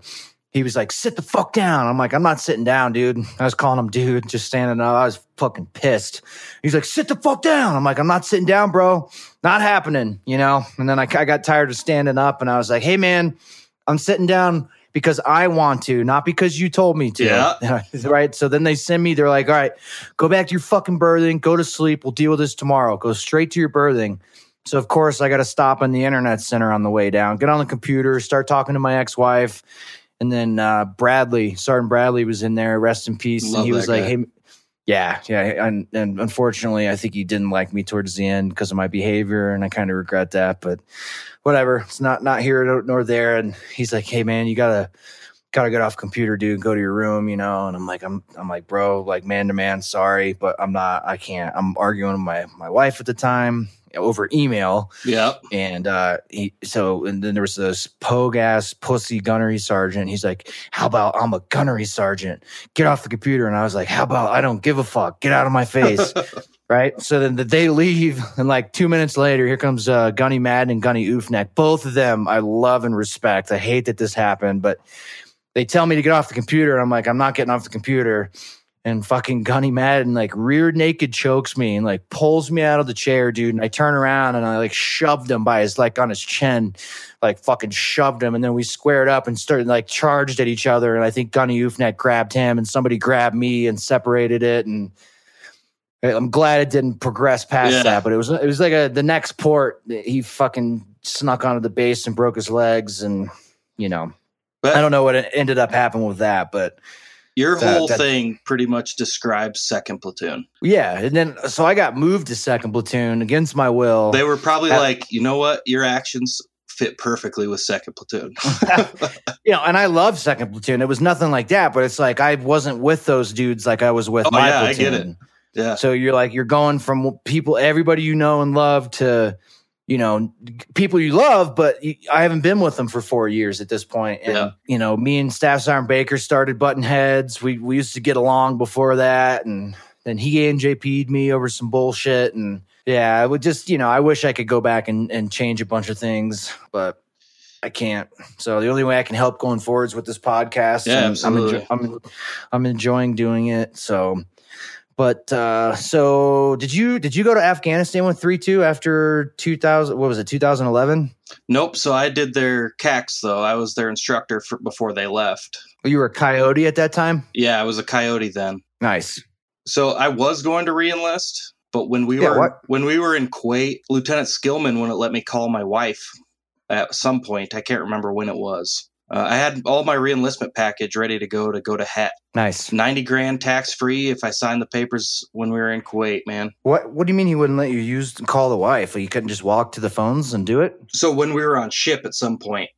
he was like, "Sit the fuck down." I'm like, "I'm not sitting down, dude." <laughs> I was calling him dude, just standing up. I was fucking pissed. He's like, "Sit the fuck down." I'm like, "I'm not sitting down, bro. Not happening," you know. And then I, I got tired of standing up, and I was like, "Hey, man, I'm sitting down." because I want to, not because you told me to. Yeah. <laughs> right. So then they send me, they're like, all right, go back to your fucking berthing, go to sleep. We'll deal with this tomorrow. Go straight to your berthing. So, of course, I got to stop in the internet center on the way down, get on the computer, start talking to my ex wife. And then uh, Bradley, Sergeant Bradley was in there, rest in peace. Love and he was that like, guy. hey, yeah, yeah. And, and unfortunately, I think he didn't like me towards the end because of my behavior. And I kind of regret that. But whatever, it's not not here nor there. And he's like, "Hey man, you gotta gotta get off computer, dude. Go to your room, you know." And I'm like, "I'm I'm like, bro, like man to man, sorry, but I'm not. I can't. I'm arguing with my my wife at the time over email, Yep. and uh, he so and then there was this pogue ass pussy gunnery sergeant. He's like, "How about I'm a gunnery sergeant? Get off the computer." And I was like, "How about I don't give a fuck? Get out of my face." <laughs> right? So then the, they leave, and like two minutes later, here comes uh, Gunny Madden and Gunny Oofneck. Both of them I love and respect. I hate that this happened, but they tell me to get off the computer, and I'm like, I'm not getting off the computer. And fucking Gunny Madden like rear naked chokes me and like pulls me out of the chair, dude. And I turn around and I like shoved him by his like on his chin, like fucking shoved him. And then we squared up and started like charged at each other. And I think Gunny Ufnet grabbed him and somebody grabbed me and separated it. And I'm glad it didn't progress past Yeah. that, but it was it was like a the next port. He fucking snuck onto the base and broke his legs, and you know But I don't know what ended up happening with that, but your whole that- thing pretty much describes second platoon. yeah. And then so I got moved to second platoon against my will. They were probably Uh, like, you know what, your actions fit perfectly with second platoon. <laughs> you know, and I love second platoon. It was nothing like that, but it's like I wasn't with those dudes like I was with Oh, my yeah, I get it. yeah, So you're like you're going from people, everybody you know and love, to you know people you love, but I haven't been with them for four years at this point. And Yeah. you know, me and Staff Sergeant Baker started button heads. We we used to get along before that, and then he NJP'd me over some bullshit. And yeah, I would just you know I wish I could go back and and change a bunch of things, but. I can't. So the only way I can help going forwards with this podcast. Yeah, and absolutely. I'm, enjo- I'm I'm enjoying doing it. So, but uh, so did you did you go to Afghanistan with three two after two thousand? What was it? Two thousand eleven. nope. So I did their CAX though. I was their instructor for, before they left. You were a coyote at that time. Yeah, I was a coyote then. Nice. So I was going to reenlist, but when we Yeah, were what? when we were in Kuwait, Lieutenant Skillman wouldn't let me call my wife at some point. I can't remember when it was. Uh, I had all my reenlistment package ready to go to go to HET. Nice. 90 grand tax free if I signed the papers when we were in Kuwait, man. What What do you mean he wouldn't let you use call the wife? You couldn't just walk to the phones and do it? So when we were on ship at some point,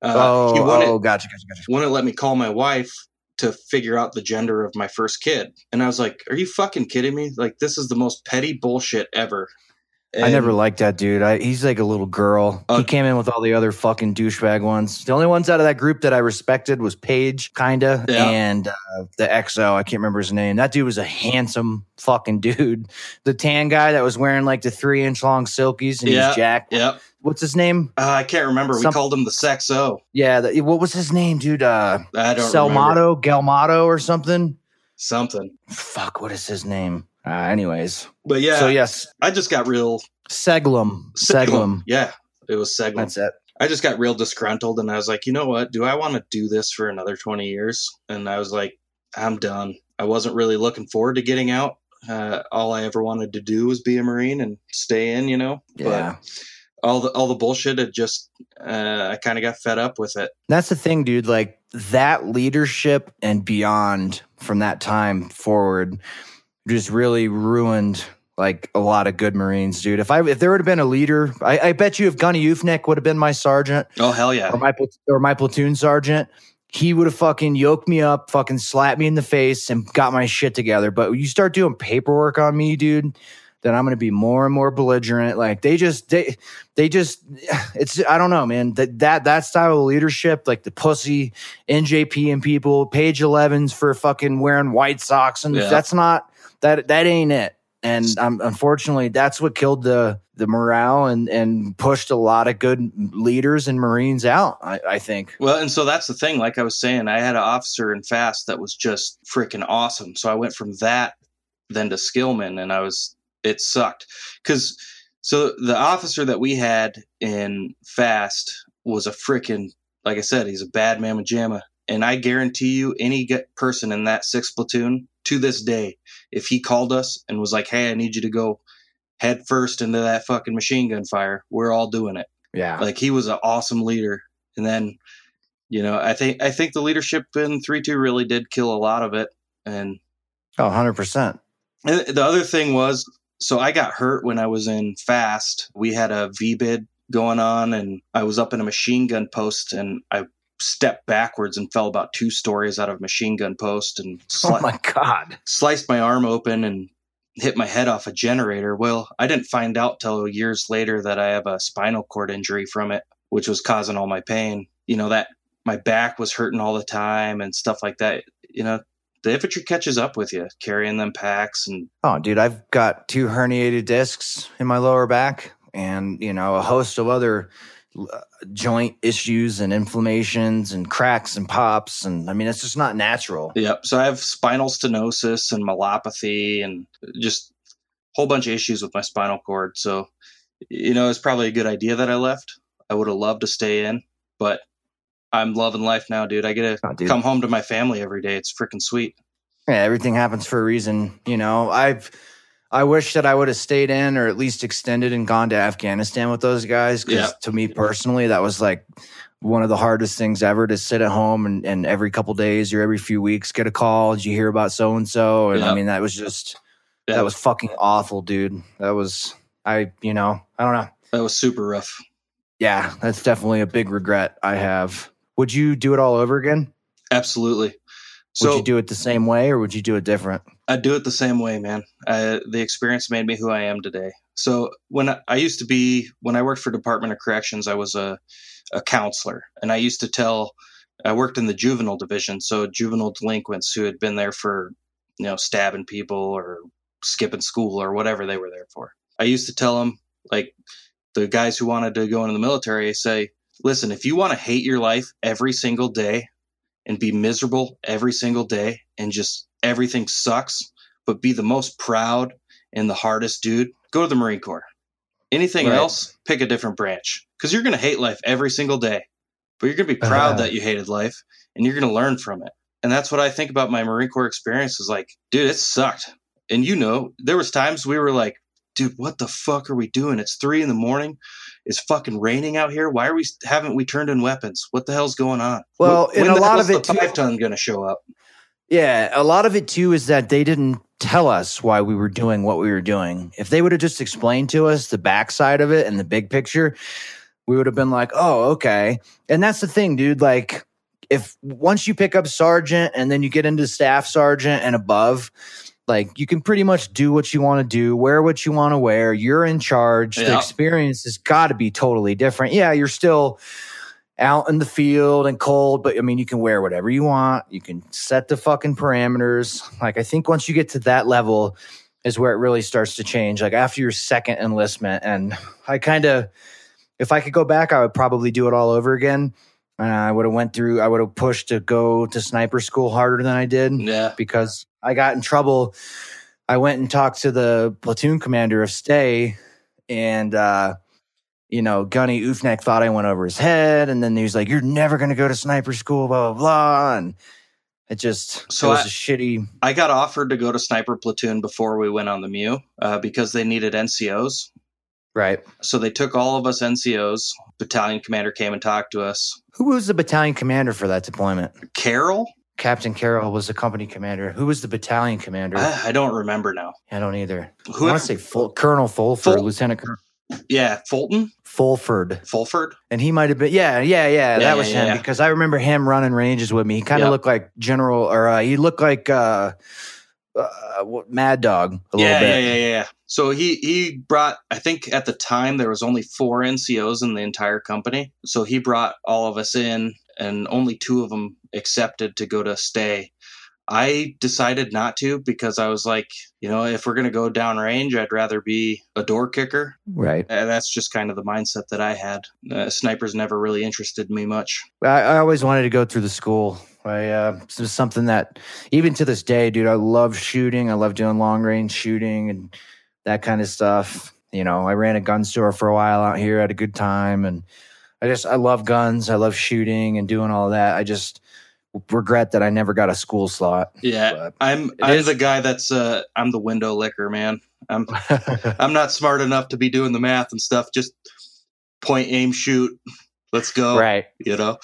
uh, oh, he wouldn't, oh, gotcha, gotcha, gotcha. wouldn't let me call my wife to figure out the gender of my first kid. And I was like, are you fucking kidding me? Like, this is the most petty bullshit ever. I never liked that dude. I, he's like a little girl. Uh, he came in with all the other fucking douchebag ones. The only ones out of that group that I respected was Paige, kinda, Yeah. and uh, the XO. I can't remember his name. That dude was a handsome fucking dude. <laughs> The tan guy that was wearing like the three inch long silkies and Yeah. he's jacked. Yep. What's his name? Uh, I can't remember. We called him the Sexo. Yeah, the, what was his name, dude? Uh, I don't remember. Selmato, Galmato, or something. Something. Fuck, what is his name? Uh, anyways, But yeah, so yes, I just got real Seglum. Seglum. Yeah, it was Seglum. That's it. I just got real disgruntled and I was like, you know what? Do I want to do this for another 20 years? And I was like, I'm done. I wasn't really looking forward to getting out. Uh, all I ever wanted to do was be a Marine and stay in, you know? Yeah. But all the, all the bullshit had just, uh, I kind of got fed up with it. That's the thing, dude. Like that leadership and beyond from that time forward just really ruined like a lot of good Marines, dude. If I if there would have been a leader, I, I bet you if Gunny Ufnik would have been my sergeant Oh, hell yeah. or my or my platoon sergeant, he would have fucking yoked me up, fucking slapped me in the face, and got my shit together. But you start doing paperwork on me, dude, then I'm gonna be more and more belligerent. Like they just they they just <sighs> it's I don't know, man. That that that style of leadership, like the pussy NJP and people, page 11s for fucking wearing white socks, and Yeah. that's not that that ain't it. And um, unfortunately, that's what killed the the morale and and pushed a lot of good leaders and Marines out. I, I think. Well, and so that's the thing. Like I was saying, I had an officer in FAST that was just freaking awesome. So I went from that then to Skillman, and I was it sucked because so the officer that we had in FAST was a freaking like I said, he's a bad mamma jamma, and I guarantee you, any person in that sixth platoon to this day, if he called us and was like, "Hey, I need you to go." Head first into that fucking machine gun fire. We're all doing it Yeah. like he was an awesome leader and then you know i think i think the leadership in 3-2 really did kill a lot of it and oh, 100 percent. Uh, the other thing was so i got hurt when i was in FAST we had a VBIED going on and i was up in a machine gun post and i stepped backwards and fell about two stories out of machine gun post and oh sli- Oh my god. sliced my arm open and hit my head off a generator. Well, I didn't find out till years later that I have a spinal cord injury from it, which was causing all my pain. You know, that my back was hurting all the time and stuff like that. You know, the infantry catches up with you carrying them packs and Oh, dude, I've got two herniated discs in my lower back, and you know a host of other joint issues and inflammations and cracks and pops. And I mean, it's just not natural. Yep. So I have spinal stenosis and myelopathy and just a whole bunch of issues with my spinal cord. So, you know, it's probably a good idea that I left. I would have loved to stay in, but I'm loving life now, dude. I get to Oh, come home to my family every day. It's freaking sweet. Yeah, everything happens for a reason. You know, I've I wish that I would have stayed in or at least extended and gone to Afghanistan with those guys. Because Yeah. to me personally, that was like one of the hardest things ever to sit at home and, and every couple days or every few weeks get a call. Did you hear about so and so? And I mean, that was just Yeah. that was fucking awful, dude. That was I. You know, I don't know. That was super rough. Yeah, that's definitely a big regret I have. Would you do it all over again? Absolutely. So would you do it the same way or would you do it different? I do it the same way, man. The experience made me who I am today. So when I, I used to be, when I worked for Department of Corrections, I was a, a counselor, and I used to tell. I worked in the juvenile division, so juvenile delinquents who had been there for, you know, stabbing people or skipping school or whatever they were there for. I used to tell them, like, the guys who wanted to go into the military, say, listen, if you want to hate your life every single day and be miserable every single day and just everything sucks, but be the most proud and the hardest dude, go to the Marine Corps. Anything Right. else, pick a different branch because you're going to hate life every single day, but you're going to be proud Uh-huh. that you hated life and you're going to learn from it. And that's what I think about my Marine Corps experience is like, dude, it sucked. And you know, there was times we were like, dude, what the fuck are we doing? It's three in the morning. It's fucking raining out here. Why are we haven't we turned in weapons? What the hell's going on? Well, When and a the lot of it the too- five ton going to show up. Yeah, a lot of it too is that they didn't tell us why we were doing what we were doing. If they would have just explained to us the backside of it and the big picture, we would have been like, "Oh, okay." And that's the thing, dude. Like, if once you pick up sergeant and then you get into staff sergeant and above, like you can pretty much do what you want to do, wear what you want to wear. You're in charge. The experience has got to be totally different. Yeah, you're still out in the field and cold, but I mean, you can wear whatever you want. You can set the fucking parameters. Like, I think once you get to that level, is where it really starts to change. Like after your second enlistment, and I kind of, if I could go back, I would probably do it all over again. Uh, I would have went through. I would have pushed to go to sniper school harder than I did Yeah. because I got in trouble. I went and talked to the platoon commander of STA, and uh, you know, Gunny Oofneck thought I went over his head, and then he was like, "You're never going to go to sniper school," blah blah blah, and it just So it was I- a shitty. I got offered to go to sniper platoon before we went on the MEU uh, because they needed NCOs. Right. So they took all of us NCOs. Battalion commander came and talked to us. Who was the battalion commander for that deployment? Carol? Captain Carroll was the company commander. Who was the battalion commander? I, I don't remember now. I don't either. Who I want to say Ful- Colonel Fulford, Ful- Lieutenant Colonel Yeah, Fulton? Fulford. Fulford? And he might have been, yeah, yeah, yeah, Yeah, that was yeah, him because I remember him running ranges with me. He kind of Yep. looked like General, or uh, he looked like uh, uh, Mad Dog a little bit. yeah, yeah, yeah, yeah. So he he brought. I think at the time there was only four NCOs in the entire company. So he brought all of us in, and only two of them accepted to go to STA. I decided not to because I was like, you know, if we're gonna go downrange, I'd rather be a door kicker. Right. And that's just kind of the mindset that I had. Uh, snipers never really interested me much. I, I always wanted to go through the school. I uh, it's just something that even to this day, dude, I love shooting. I love doing long range shooting and that kind of stuff. You know, I ran a gun store for a while out here, had a good time, and I just I love guns. I love shooting and doing all that. I just regret that I never got a school slot. Yeah, I'm It I'm is- the guy that's uh I'm the window licker, man. I'm I'm not smart enough to be doing the math and stuff. Just point, aim, shoot. Let's go. right. You know.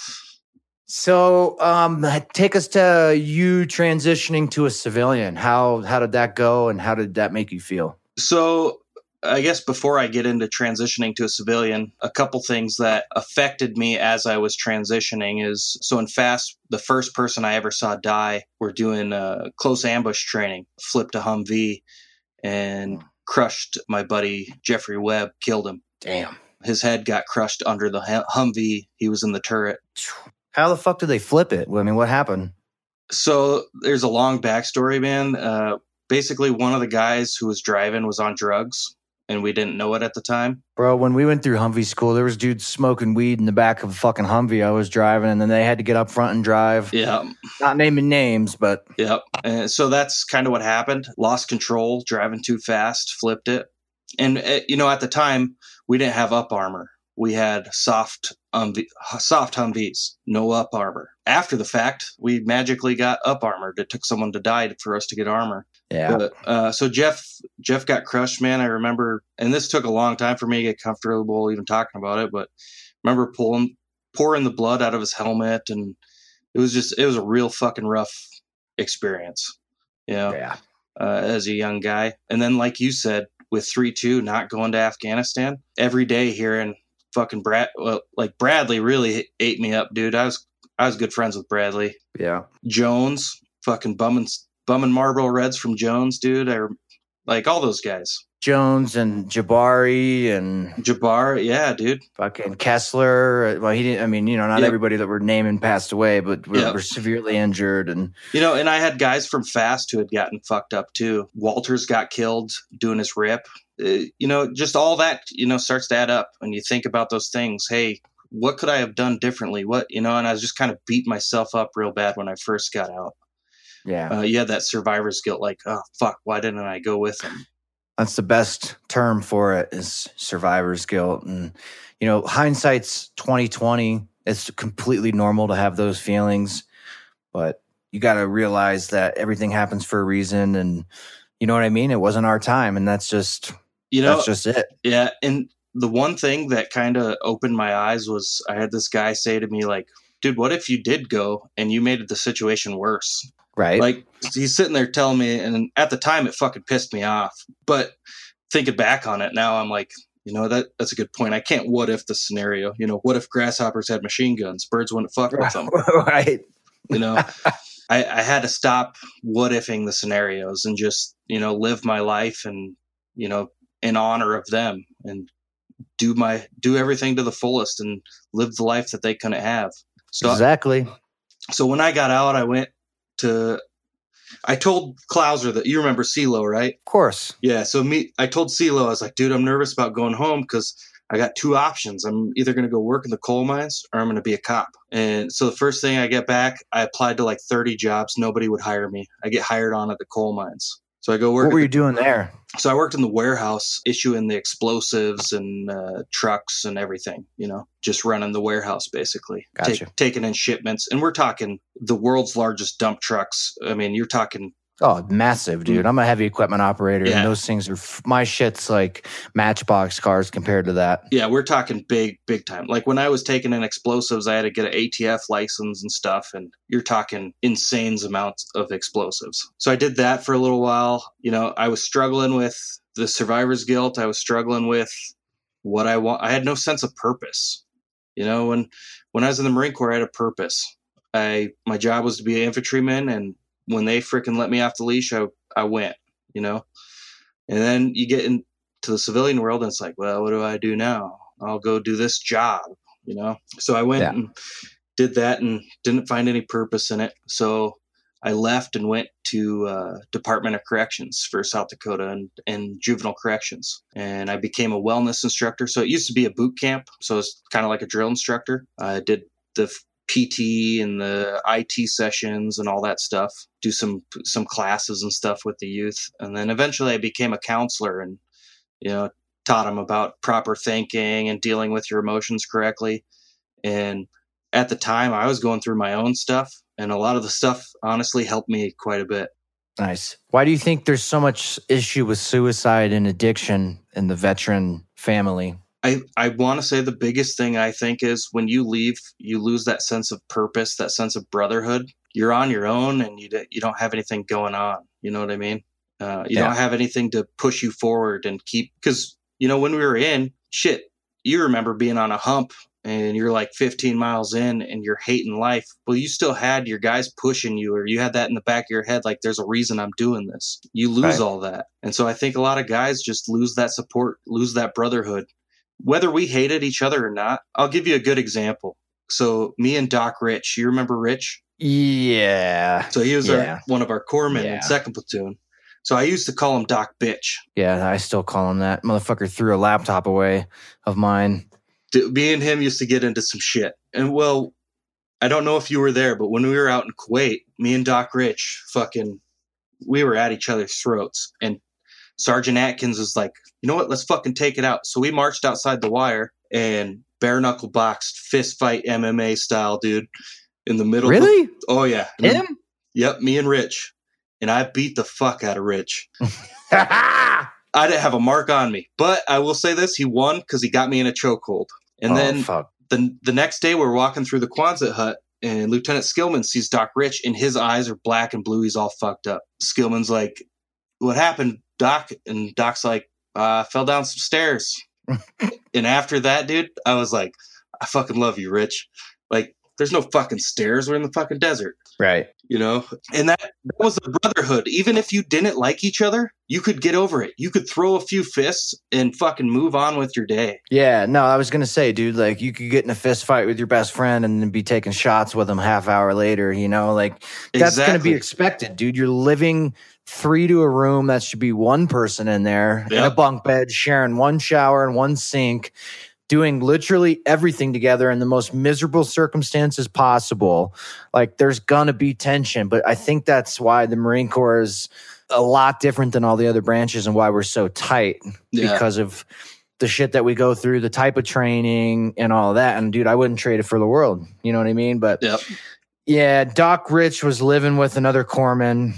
So, um, take us to you transitioning to a civilian. How how did that go, and how did that make you feel? So I guess before I get into transitioning to a civilian, a couple things that affected me as I was transitioning is so in FAST, the first person I ever saw die, we're doing uh, close ambush training, flipped a Humvee and crushed my buddy Jeffrey Webb, killed him. Damn. His head got crushed under the Humvee. He was in the turret. How the fuck did they flip it? I mean, what happened? So there's a long backstory, man. Uh, basically, one of the guys who was driving was on drugs, and we didn't know it at the time. Bro, when we went through Humvee school, there was dudes smoking weed in the back of a fucking Humvee I was driving, and then they had to get up front and drive. Yeah, Not naming names, but Yeah. And so that's kind of what happened. Lost control, driving too fast, flipped it. And uh, you know, at the time, we didn't have up armor. We had soft Humvee, soft Humvees, no up armor. After the fact, we magically got up armored. It took someone to die for us to get armor. yeah. But, uh, so Jeff, Jeff got crushed, man. I remember, and this took a long time for me to get comfortable even talking about it. But I remember pulling, pouring the blood out of his helmet, and it was just, it was a real fucking rough experience. You know, yeah. uh, as a young guy, and then like you said, with three two, not going to Afghanistan every day here hearing fucking Brad, well, like Bradley really ate me up, dude. I was, I was good friends with Bradley. Yeah. Jones, fucking bumming bumming Marlboro Reds from Jones, dude. I like all those guys. Jones and Jabari and Jabari, yeah, dude. fucking Kessler. Well, he didn't, I mean, you know, not Yep. everybody that we're naming passed away, but were, Yep. were severely injured. And You know, and I had guys from FAST who had gotten fucked up too. Walters got killed doing his rip. Uh, you know, just all that you know starts to add up, and you think about those things. Hey, what could I have done differently? What you know, and I was just kind of beat myself up real bad when I first got out. yeah, Uh, you had that survivor's guilt, like, oh fuck, why didn't I go with him? that's the best term for it is survivor's guilt. And, you know, hindsight's 2020. It's completely normal to have those feelings, but you got to realize that everything happens for a reason. And you know what I mean? It wasn't our time. And that's just, You know, that's just it. Yeah, and the one thing that kind of opened my eyes was I had this guy say to me like, "Dude, what if you did go and you made the situation worse?" Right. Like he's sitting there telling me and at the time it fucking pissed me off. But thinking back on it now I'm like, you know, that that's a good point. I can't what if the scenario. You know, what if grasshoppers had machine guns? Birds wouldn't fuck with them. <laughs> right. You know, <laughs> I, I had to stop what ifing the scenarios and just, you know, live my life and, you know, in honor of them and do my do everything to the fullest and live the life that they couldn't have. So exactly. so when I got out, I went to I told Klauser that you remember CeeLo, right? Of course. Yeah. So me, I told CeeLo, I was like, dude, I'm nervous about going home because I got two options. I'm either going to go work in the coal mines or I'm going to be a cop. And so the first thing I get back, I applied to like 30 jobs. Nobody would hire me. I get hired on at the coal mines. So I go work. What at were the- you doing there? so I worked in the warehouse, issuing the explosives and uh, trucks and everything. You know, just running the warehouse basically, Gotcha. taking in shipments. And we're talking the world's largest dump trucks. I mean, you're talking Oh, massive, dude. I'm a heavy equipment operator, Mm. Yeah. and those things are f- my shit's like matchbox cars compared to that. Yeah, we're talking big, big time. Like when I was taking in explosives, I had to get an ATF license and stuff, and you're talking insane amounts of explosives. So I did that for a little while. You know, I was struggling with the survivor's guilt. I was struggling with what I want. I had no sense of purpose. You know, when when I was in the Marine Corps, I had a purpose. I my job was to be an infantryman, and when they freaking let me off the leash, I I went. You know, and then you get into the civilian world, and it's like, well, what do I do now? I'll go do this job. You know, so I went Yeah. and did that, and didn't find any purpose in it. So I left and went to uh, Department of Corrections for South Dakota and, and juvenile corrections, and I became a wellness instructor. So it used to be a boot camp, so it's kind of like a drill instructor. I did the PT and the IT sessions and all that stuff. Do some some classes and stuff with the youth, and then eventually I became a counselor and you know taught them about proper thinking and dealing with your emotions correctly. And at the time, I was going through my own stuff, and a lot of the stuff honestly helped me quite a bit. Nice. Why do you think there's so much issue with suicide and addiction in the veteran family? I, I want to say the biggest thing I think is when you leave, you lose that sense of purpose, that sense of brotherhood. You're on your own and you, d- you don't have anything going on. You know what I mean? Uh, you Yeah. don't have anything to push you forward and keep, because, you know, when we were in, shit, you remember being on a hump and you're like 15 miles in and you're hating life. Well, you still had your guys pushing you, or you had that in the back of your head, like, there's a reason I'm doing this. You lose Right. all that. And so I think a lot of guys just lose that support, lose that brotherhood whether we hated each other or not, I'll give you a good example. So me and Doc Rich, you remember Rich? Yeah. So he was Yeah. our, one of our corpsmen Yeah. in second platoon. So I used to call him Doc Bitch. Yeah, I still call him that. Motherfucker threw a laptop away of mine. Me and him used to get into some shit. And well, I don't know if you were there, but when we were out in Kuwait, me and Doc Rich fucking we were at each other's throats. And Sergeant Atkins was like, you know what, let's fucking take it out. So we marched outside the wire and bare knuckle boxed fist fight MMA style, dude. In the middle. of the- Really? oh yeah. Him? Yep, me and Rich. And I beat the fuck out of Rich. <laughs> I didn't have a mark on me, but I will say this: he won because he got me in a chokehold. And Oh, then fuck. the the next day, we're walking through the Quonset hut, and Lieutenant Skillman sees Doc Rich, and his eyes are black and blue. He's all fucked up. Skillman's like, "What happened, Doc?" And Doc's like, uh, "Fell down some stairs." <laughs> and after that, dude, I was like, "I fucking love you, Rich." Like, there's no fucking stairs. We're in the fucking desert Right. you know and that, that was the brotherhood even if you didn't like each other you could get over it you could throw a few fists and fucking move on with your day Yeah, no, I was gonna say, dude, like you could get in a fist fight with your best friend and then be taking shots with him half hour later, you know, like that's gonna be expected, dude. You're living three to a room that should be one person in there in a bunk bed, sharing one shower and one sink, doing literally everything together in the most miserable circumstances possible. Like there's gonna be tension, but I think that's why the Marine Corps is a lot different than all the other branches and why we're so tight yeah because of the shit that we go through, the type of training and all that. And dude, I wouldn't trade it for the world. You know what I mean? But yep yeah, Doc Rich was living with another corpsman.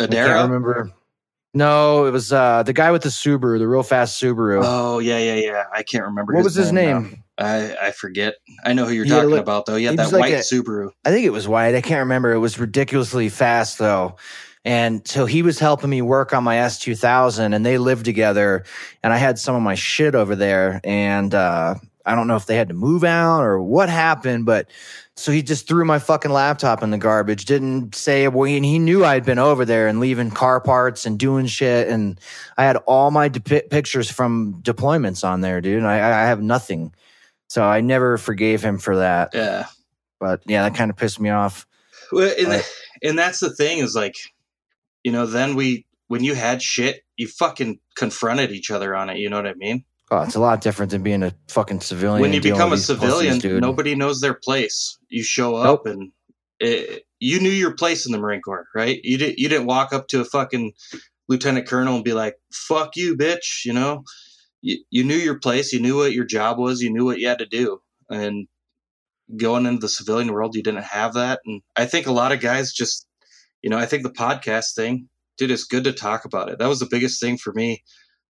I can't remember. No, it was uh the guy with the Subaru, the real fast Subaru. oh yeah yeah yeah i can't remember what was his now. name? I, I forget i know who you're He talking li- about though Yeah, he had that like white a- subaru I think it was white. I can't remember. It was ridiculously fast though. And so he was helping me work on my S2000 and they lived together and I had some of my shit over there and uh I don't know if they had to move out or what happened, but so he just threw my fucking laptop in the garbage, didn't say a word. And he knew I'd been over there and leaving car parts and doing shit. And I had all my depi pictures from deployments on there, dude. And I, I have nothing. So I never forgave him for that. yeah But yeah, that kind of pissed me off. well, and, and that's the thing is like you know then we when you had shit you fucking confronted each other on it you know what i mean Oh, it's a lot different than being a fucking civilian. when you become a civilian, pussies, dude. nobody knows their place. You show up and it, you knew your place in the Marine Corps, right? You didn't you didn't walk up to a fucking lieutenant colonel and be like, "Fuck you, bitch," you know. You, you knew your place. You knew what your job was. You knew what you had to do. And going into the civilian world, you didn't have that. And I think a lot of guys just, you know, I think the podcast thing, dude, it's good to talk about it. That was the biggest thing for me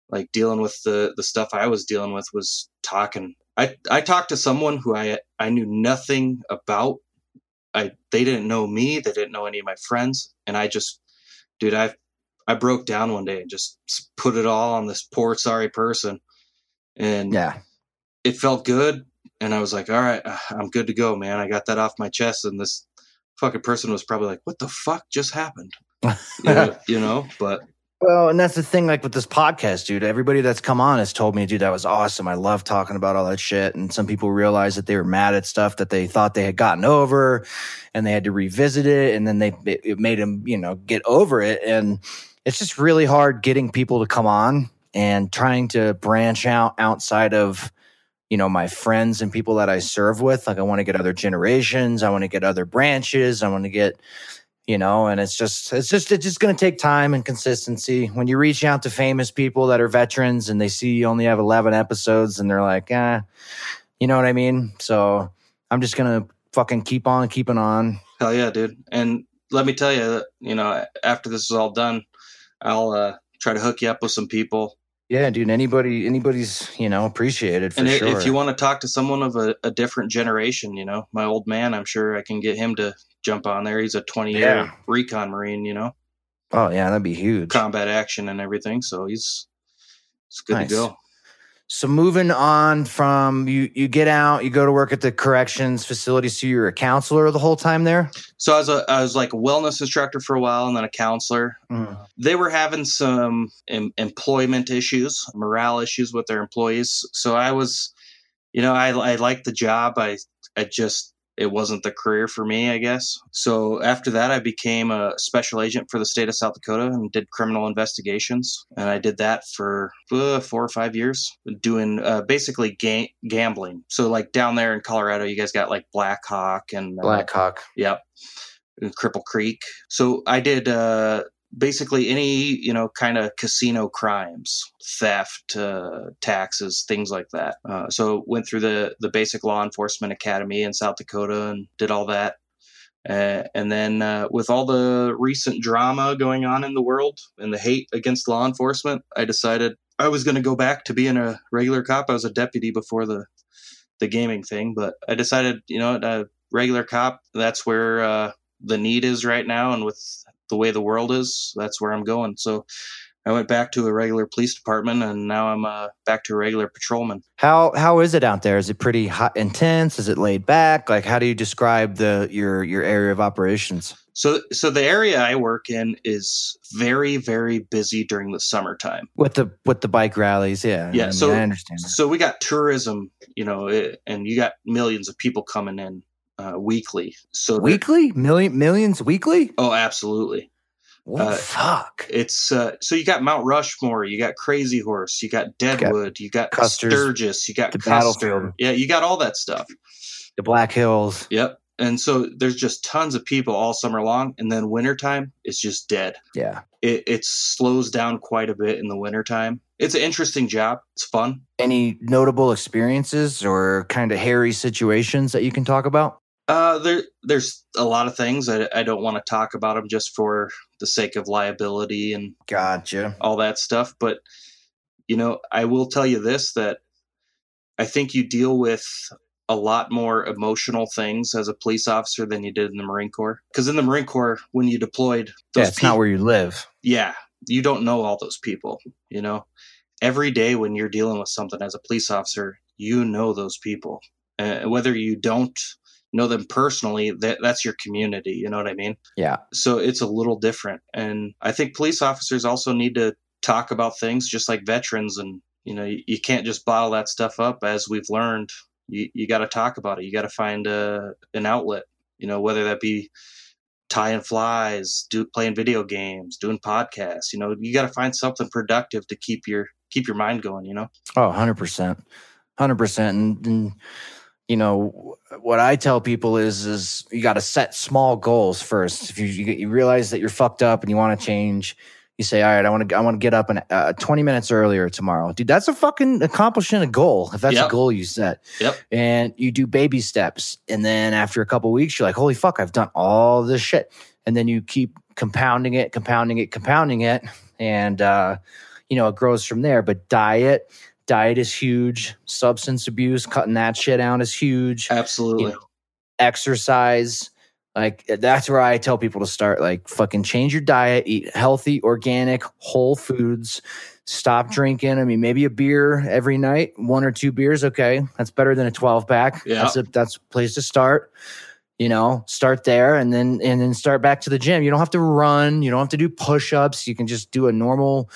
like dealing with the the stuff I was dealing with was talking. I I talked to someone who I I knew nothing about. I they didn't know me. They didn't know any of my friends, and I just, dude, I I broke down one day and just put it all on this poor sorry person, and yeah, it felt good. And I was like, all right, uh, I'm good to go, man. I got that off my chest, and this fucking person was probably like, what the fuck just happened? <laughs> you, know, you know, but Well, and that's the thing, like with this podcast, dude. Everybody that's come on has told me, dude, that was awesome. I love talking about all that shit. And some people realized that they were mad at stuff that they thought they had gotten over, and they had to revisit it, and then they it, made them, you know, get over it. And it's just really hard getting people to come on and trying to branch out outside of, you know, my friends and people that I serve with. Like, I want to get other generations, I want to get other branches, I want to get you know and it's just it's just it's just going to take time and consistency when you reach out to famous people that are veterans and they see you only have 11 episodes and they're like eh you know what i mean so i'm just going to fucking keep on keeping on Hell yeah, dude. And let me tell you, you know, after this is all done, I'll uh, try to hook you up with some people. Yeah dude anybody anybody's you know appreciated for and sure if you want to talk to someone of a, a different generation, you know, my old man, I'm sure I can get him to jump on there. He's a 20 year Yeah. recon marine, you know, oh yeah that'd be huge combat action and everything. So he's it's good Nice. to go. So moving on from you you get out you go to work at the corrections facility so you're a counselor the whole time there So I was a, I was like a wellness instructor for a while, and then a counselor. Mm. they were having some em- employment issues, morale issues with their employees. So I was, you know, I I liked the job. I I just it wasn't the career for me, I guess. So after that, I became a special agent for the state of South Dakota and did criminal investigations. And I did that for uh, four or five years, doing uh, basically ga- gambling. So like down there in Colorado, you guys got like Black Hawk and uh, Blackhawk. Yep. and Cripple Creek. So I did uh, basically any you know kind of casino crimes, theft, uh, taxes, things like that. Uh, so went through the the basic law enforcement academy in South Dakota and did all that. Uh, and then uh, with all the recent drama going on in the world and the hate against law enforcement, I decided I was going to go back to being a regular cop. I was a deputy before the the gaming thing, but I decided, you know, a regular cop. That's where uh, the need is right now, and with the way the world is, that's where I'm going. So I went back to a regular police department, and now I'm uh, back to a regular patrolman. How how is it out there? Is it pretty hot, intense? Is it laid back? Like, how do you describe the your your area of operations? So, so the area I work in is very, very busy during the summertime. With the with the bike rallies, yeah, Yeah, I, mean, so- I understand. That. So we got tourism, you know, eh, and you got millions of people coming in uh, weekly. So Weekly, million millions weekly. Oh, absolutely. What Uh, fuck? It's uh, so you got Mount Rushmore, you got Crazy Horse, you got Deadwood, you got Custer's, Sturgis, you got the Custer. battlefield. Yeah, you got all that stuff. The Black Hills. Yep. And so there's just tons of people all summer long, and then wintertime it's just dead. Yeah. It, it slows down quite a bit in the wintertime. It's an interesting job. It's fun. Any notable experiences or kind of hairy situations that you can talk about? Uh, there, there's a lot of things I, I don't want to talk about them just for the sake of liability and Gotcha. all that stuff. But you know, I will tell you this: that I think you deal with a lot more emotional things as a police officer than you did in the Marine Corps. Because in the Marine Corps, when you deployed, Yeah, those it's not where you live. yeah, you don't know all those people. You know, every day when you're dealing with something as a police officer, you know those people, uh, whether you don't know them personally. That that's your community. You know what I mean? Yeah. So it's a little different, and I think police officers also need to talk about things just like veterans, and you know, you, you can't just bottle that stuff up. As we've learned, you you got to talk about it. You got to find a an outlet. You know, whether that be tying flies, do playing video games, doing podcasts. You know, you got to find something productive to keep your keep your mind going. You know. Oh, 100%. 100%. And, and you know, what I tell people is is you got to set small goals first. If you, you you realize that you're fucked up and you want to change, you say, "All right, I want to I want to get up an, uh, 20 minutes earlier tomorrow." Dude, that's a fucking accomplishing a goal. If that's Yep. a goal you set. Yep. And you do baby steps and then after a couple weeks you're like, "Holy fuck, I've done all this shit." And then you keep compounding it, compounding it, compounding it and uh you know, it grows from there, but diet diet is huge. Substance abuse cutting that shit out is huge. Absolutely. you know, exercise like that's where i tell people to start like fucking change your diet eat healthy organic whole foods. Stop drinking i mean maybe a beer every night one or two beers okay that's better than a 12 pack. Yeah. that's a that's a place to start you know start there and then and then start back to the gym. You don't have to run you don't have to do push-ups you can just do a normal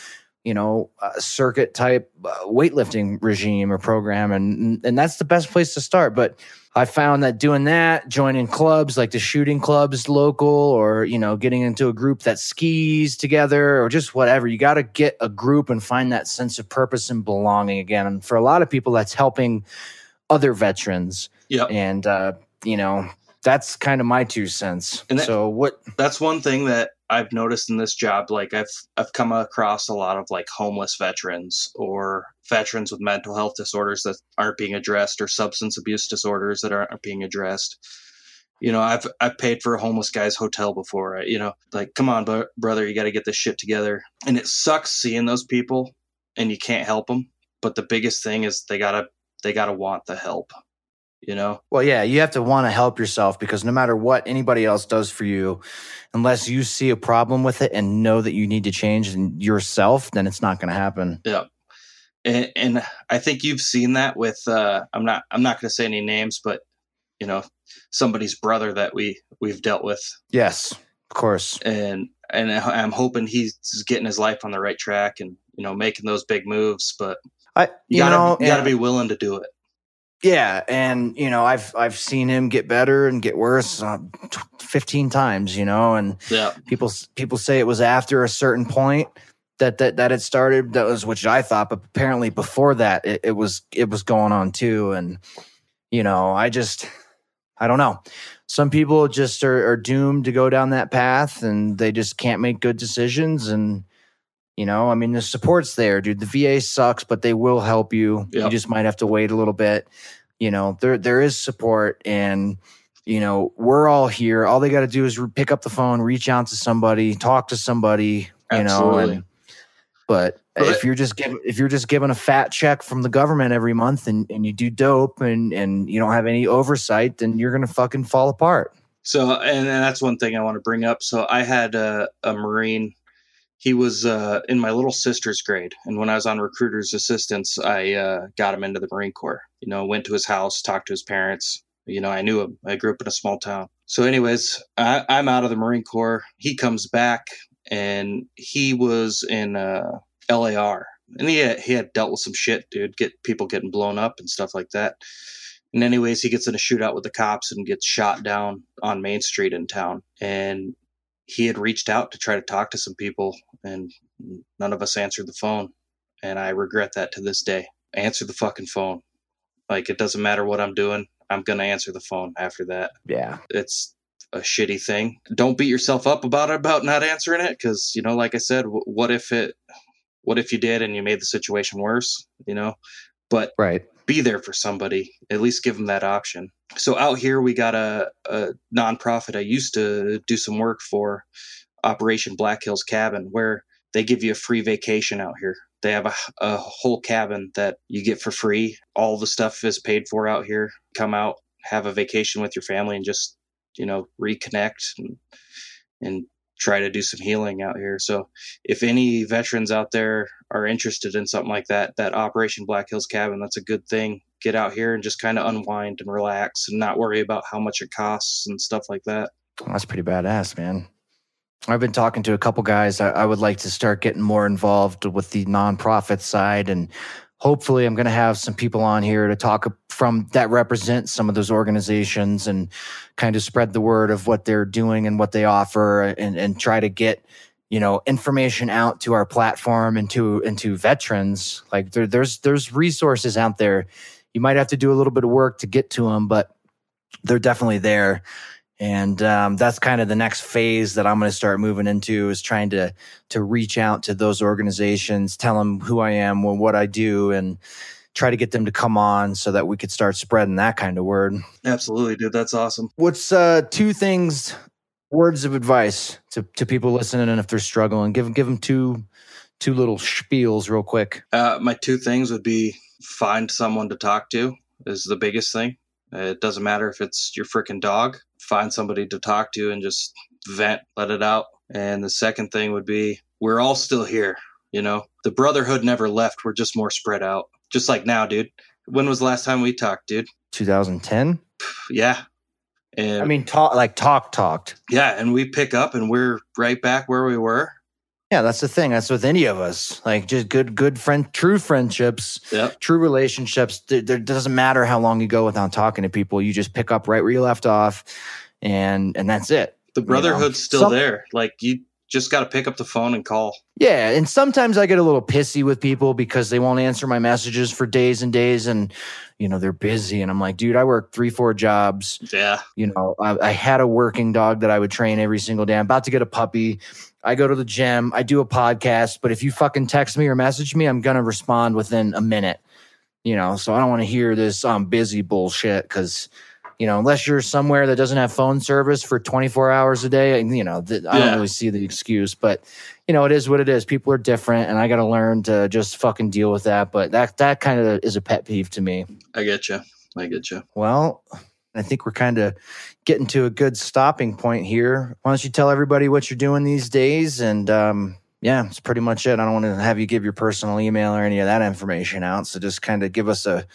you know uh, circuit type uh, weightlifting regime or program and and that's the best place to start. But i found that doing that joining clubs like the shooting clubs local or you know getting into a group that skis together or just whatever you got to get a group and find that sense of purpose and belonging again. And for a lot of people that's helping other veterans. Yeah. and uh you know that's kind of my two cents. And that- so what that's one thing that I've noticed in this job. Like I've I've come across a lot of like homeless veterans or veterans with mental health disorders that aren't being addressed or substance abuse disorders that aren't being addressed. You know, I've I've paid for a homeless guy's hotel before. You know, like come on, bro- brother, you got to get this shit together. And it sucks seeing those people, and you can't help them. But the biggest thing is they gotta they gotta want the help. You know, Well, yeah, you have to want to help yourself because no matter what anybody else does for you, unless you see a problem with it and know that you need to change in yourself, then it's not going to happen. and, and I think you've seen that with uh, I'm not I'm not going to say any names, but you know somebody's brother that we we've dealt with, Yes, of course. and and I'm hoping he's getting his life on the right track and you know making those big moves. But I, you, you, gotta know, you gotta and- be willing to do it. Yeah, and you know, I've I've seen him get better and get worse uh, t- fifteen times. You know, and Yeah. people people say it was after a certain point that that that it started. That was which I thought, but apparently before that, it, it was it was going on too. And you know, I just I don't know. Some people just are, are doomed to go down that path, and they just can't make good decisions. And you know, I mean, the support's there, dude. The VA sucks, but they will help you. You just might have to wait a little bit. You know, there there is support, and you know, we're all here. All they got to do is re- pick up the phone, reach out to somebody, talk to somebody. You know, Absolutely. and but But- if you're just giving if you're just given a fat check from the government every month and, and you do dope and and you don't have any oversight, then you're gonna fucking fall apart. So, and, and that's one thing I want to bring up. So, I had a, a Marine. He was uh, in my little sister's grade, and when I was on recruiter's assistance, I uh, got him into the Marine Corps. You know, went to his house, talked to his parents. You know, I knew him. I grew up in a small town. So, anyways, I, I'm out of the Marine Corps. He comes back, and he was in uh, LAR, and he had, he had dealt with some shit, dude. Get people getting blown up and stuff like that. And anyways, he gets in a shootout with the cops and gets shot down on Main Street in town. And he had reached out to try to talk to some people, and none of us answered the phone. And I regret that to this day. Answer the fucking phone. Like it doesn't matter what I'm doing. I'm gonna answer the phone after that. Yeah. It's a shitty thing. Don't beat yourself up about it about not answering it because you know, like I said, what if it? What if you did and you made the situation worse? You know, but Right. Be there for somebody at least give them that option. So out here we got a, a nonprofit i used to do some work for operation black hills cabin where they give you a free vacation out here. They have a, a whole cabin that you get for free. All the stuff is paid for out here. Come out have a vacation with your family and just you know reconnect and, and try to do some healing out here so if any veterans out there are interested in something like that, that Operation Black Hills Cabin, that's a good thing. Get out here and just kind of unwind and relax and not worry about how much it costs and stuff like that. That's pretty badass, man. I've been talking to a couple guys. I, I would like to start getting more involved with the nonprofit side, and hopefully, I'm going to have some people on here to talk from that represent some of those organizations and kind of spread the word of what they're doing and what they offer, and and try to get you know information out to our platform and to and to veterans. Like there, there's there's resources out there. You might have to do a little bit of work to get to them, but they're definitely there and um, that's kind of the next phase that I'm going to start moving into is trying to to reach out to those organizations, tell them who I am, wh- what I do, and try to get them to come on so that we could start spreading that kind of word. Absolutely, dude. That's awesome. What's uh, two things, words of advice to, to people listening, and if they're struggling, give give them two two little spiels real quick. Uh, my two things would be find someone to talk to is the biggest thing. Uh, It doesn't matter if it's your freaking dog. Find somebody to talk to and just vent, let it out. And the second thing would be we're all still here. You know, the brotherhood never left. We're just more spread out. Just like now, dude. When was the last time we talked, dude? 2010. Yeah. And I mean, talk like talk talked. yeah, and we pick up and we're right back where we were. Yeah, that's the thing. That's with any of us. Like just good, good friend, true friendships, Yep. true relationships. There, there doesn't matter how long you go without talking to people. You just pick up right where you left off, and and that's it. The know, brotherhood's still some- there. Like you just got to pick up the phone and call. Yeah, and sometimes I get a little pissy with people because they won't answer my messages for days and days, and you know they're busy, and I'm like, dude, I work three, four jobs. Yeah. You know, I, I had a working dog that I would train every single day. I'm about to get a puppy. I go to the gym. I do a podcast. But if you fucking text me or message me, I'm gonna respond within a minute. You know, so I don't want to hear this I'm busy bullshit because, you know, unless you're somewhere that doesn't have phone service for 24 hours a day, you know, th- I don't Yeah. really see the excuse. But you know, it is what it is. People are different, and I got to learn to just fucking deal with that. But that that kind of is a pet peeve to me. I get you. I get you. Well, I think we're kind of getting to a good stopping point here. Why don't you tell everybody what you're doing these days? And um, yeah, it's pretty much it. I don't want to have you give your personal email or any of that information out. So just kind of give us a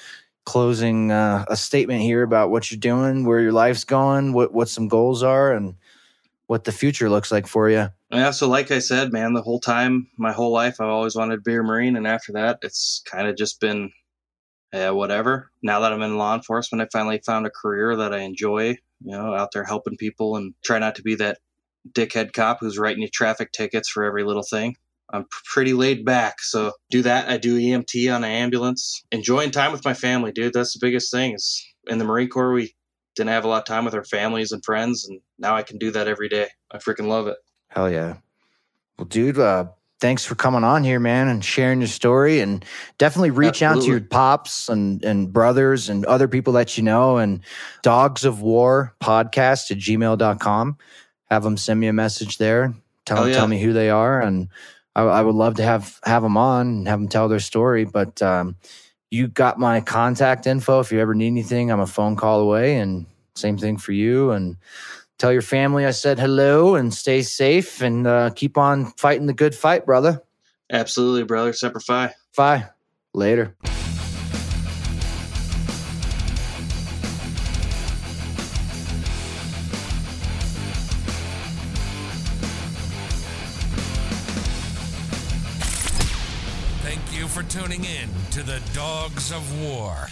closing uh, a statement here about what you're doing, where your life's going, what what some goals are, and what the future looks like for you. Yeah, so like I said, man, the whole time, my whole life, I've always wanted to be a Marine, and after that, it's kind of just been yeah, whatever. Now that I'm in law enforcement, I finally found a career that I enjoy. You know, out there helping people and try not to be that dickhead cop who's writing you traffic tickets for every little thing. I'm pretty laid back, so do that. I do EMT on an ambulance. Enjoying time with my family, dude. That's the biggest thing. Is in the Marine Corps, we didn't have a lot of time with our families and friends, and now I can do that every day. I freaking love it. Hell yeah. Well, dude, uh, thanks for coming on here, man, and sharing your story. And definitely reach Absolutely. out to your pops and, and brothers and other people that you know. And Dogs of War podcast at gmail.com. Have them send me a message there. Tell, yeah. tell me who they are. And I, I, would love to have, have them on and have them tell their story. But um, you got my contact info. If you ever need anything, I'm a phone call away. And same thing for you. And tell your family I said hello and stay safe and uh, keep on fighting the good fight, brother. Absolutely, brother. Semper Fi. Fi. Later. To the Dogs of War.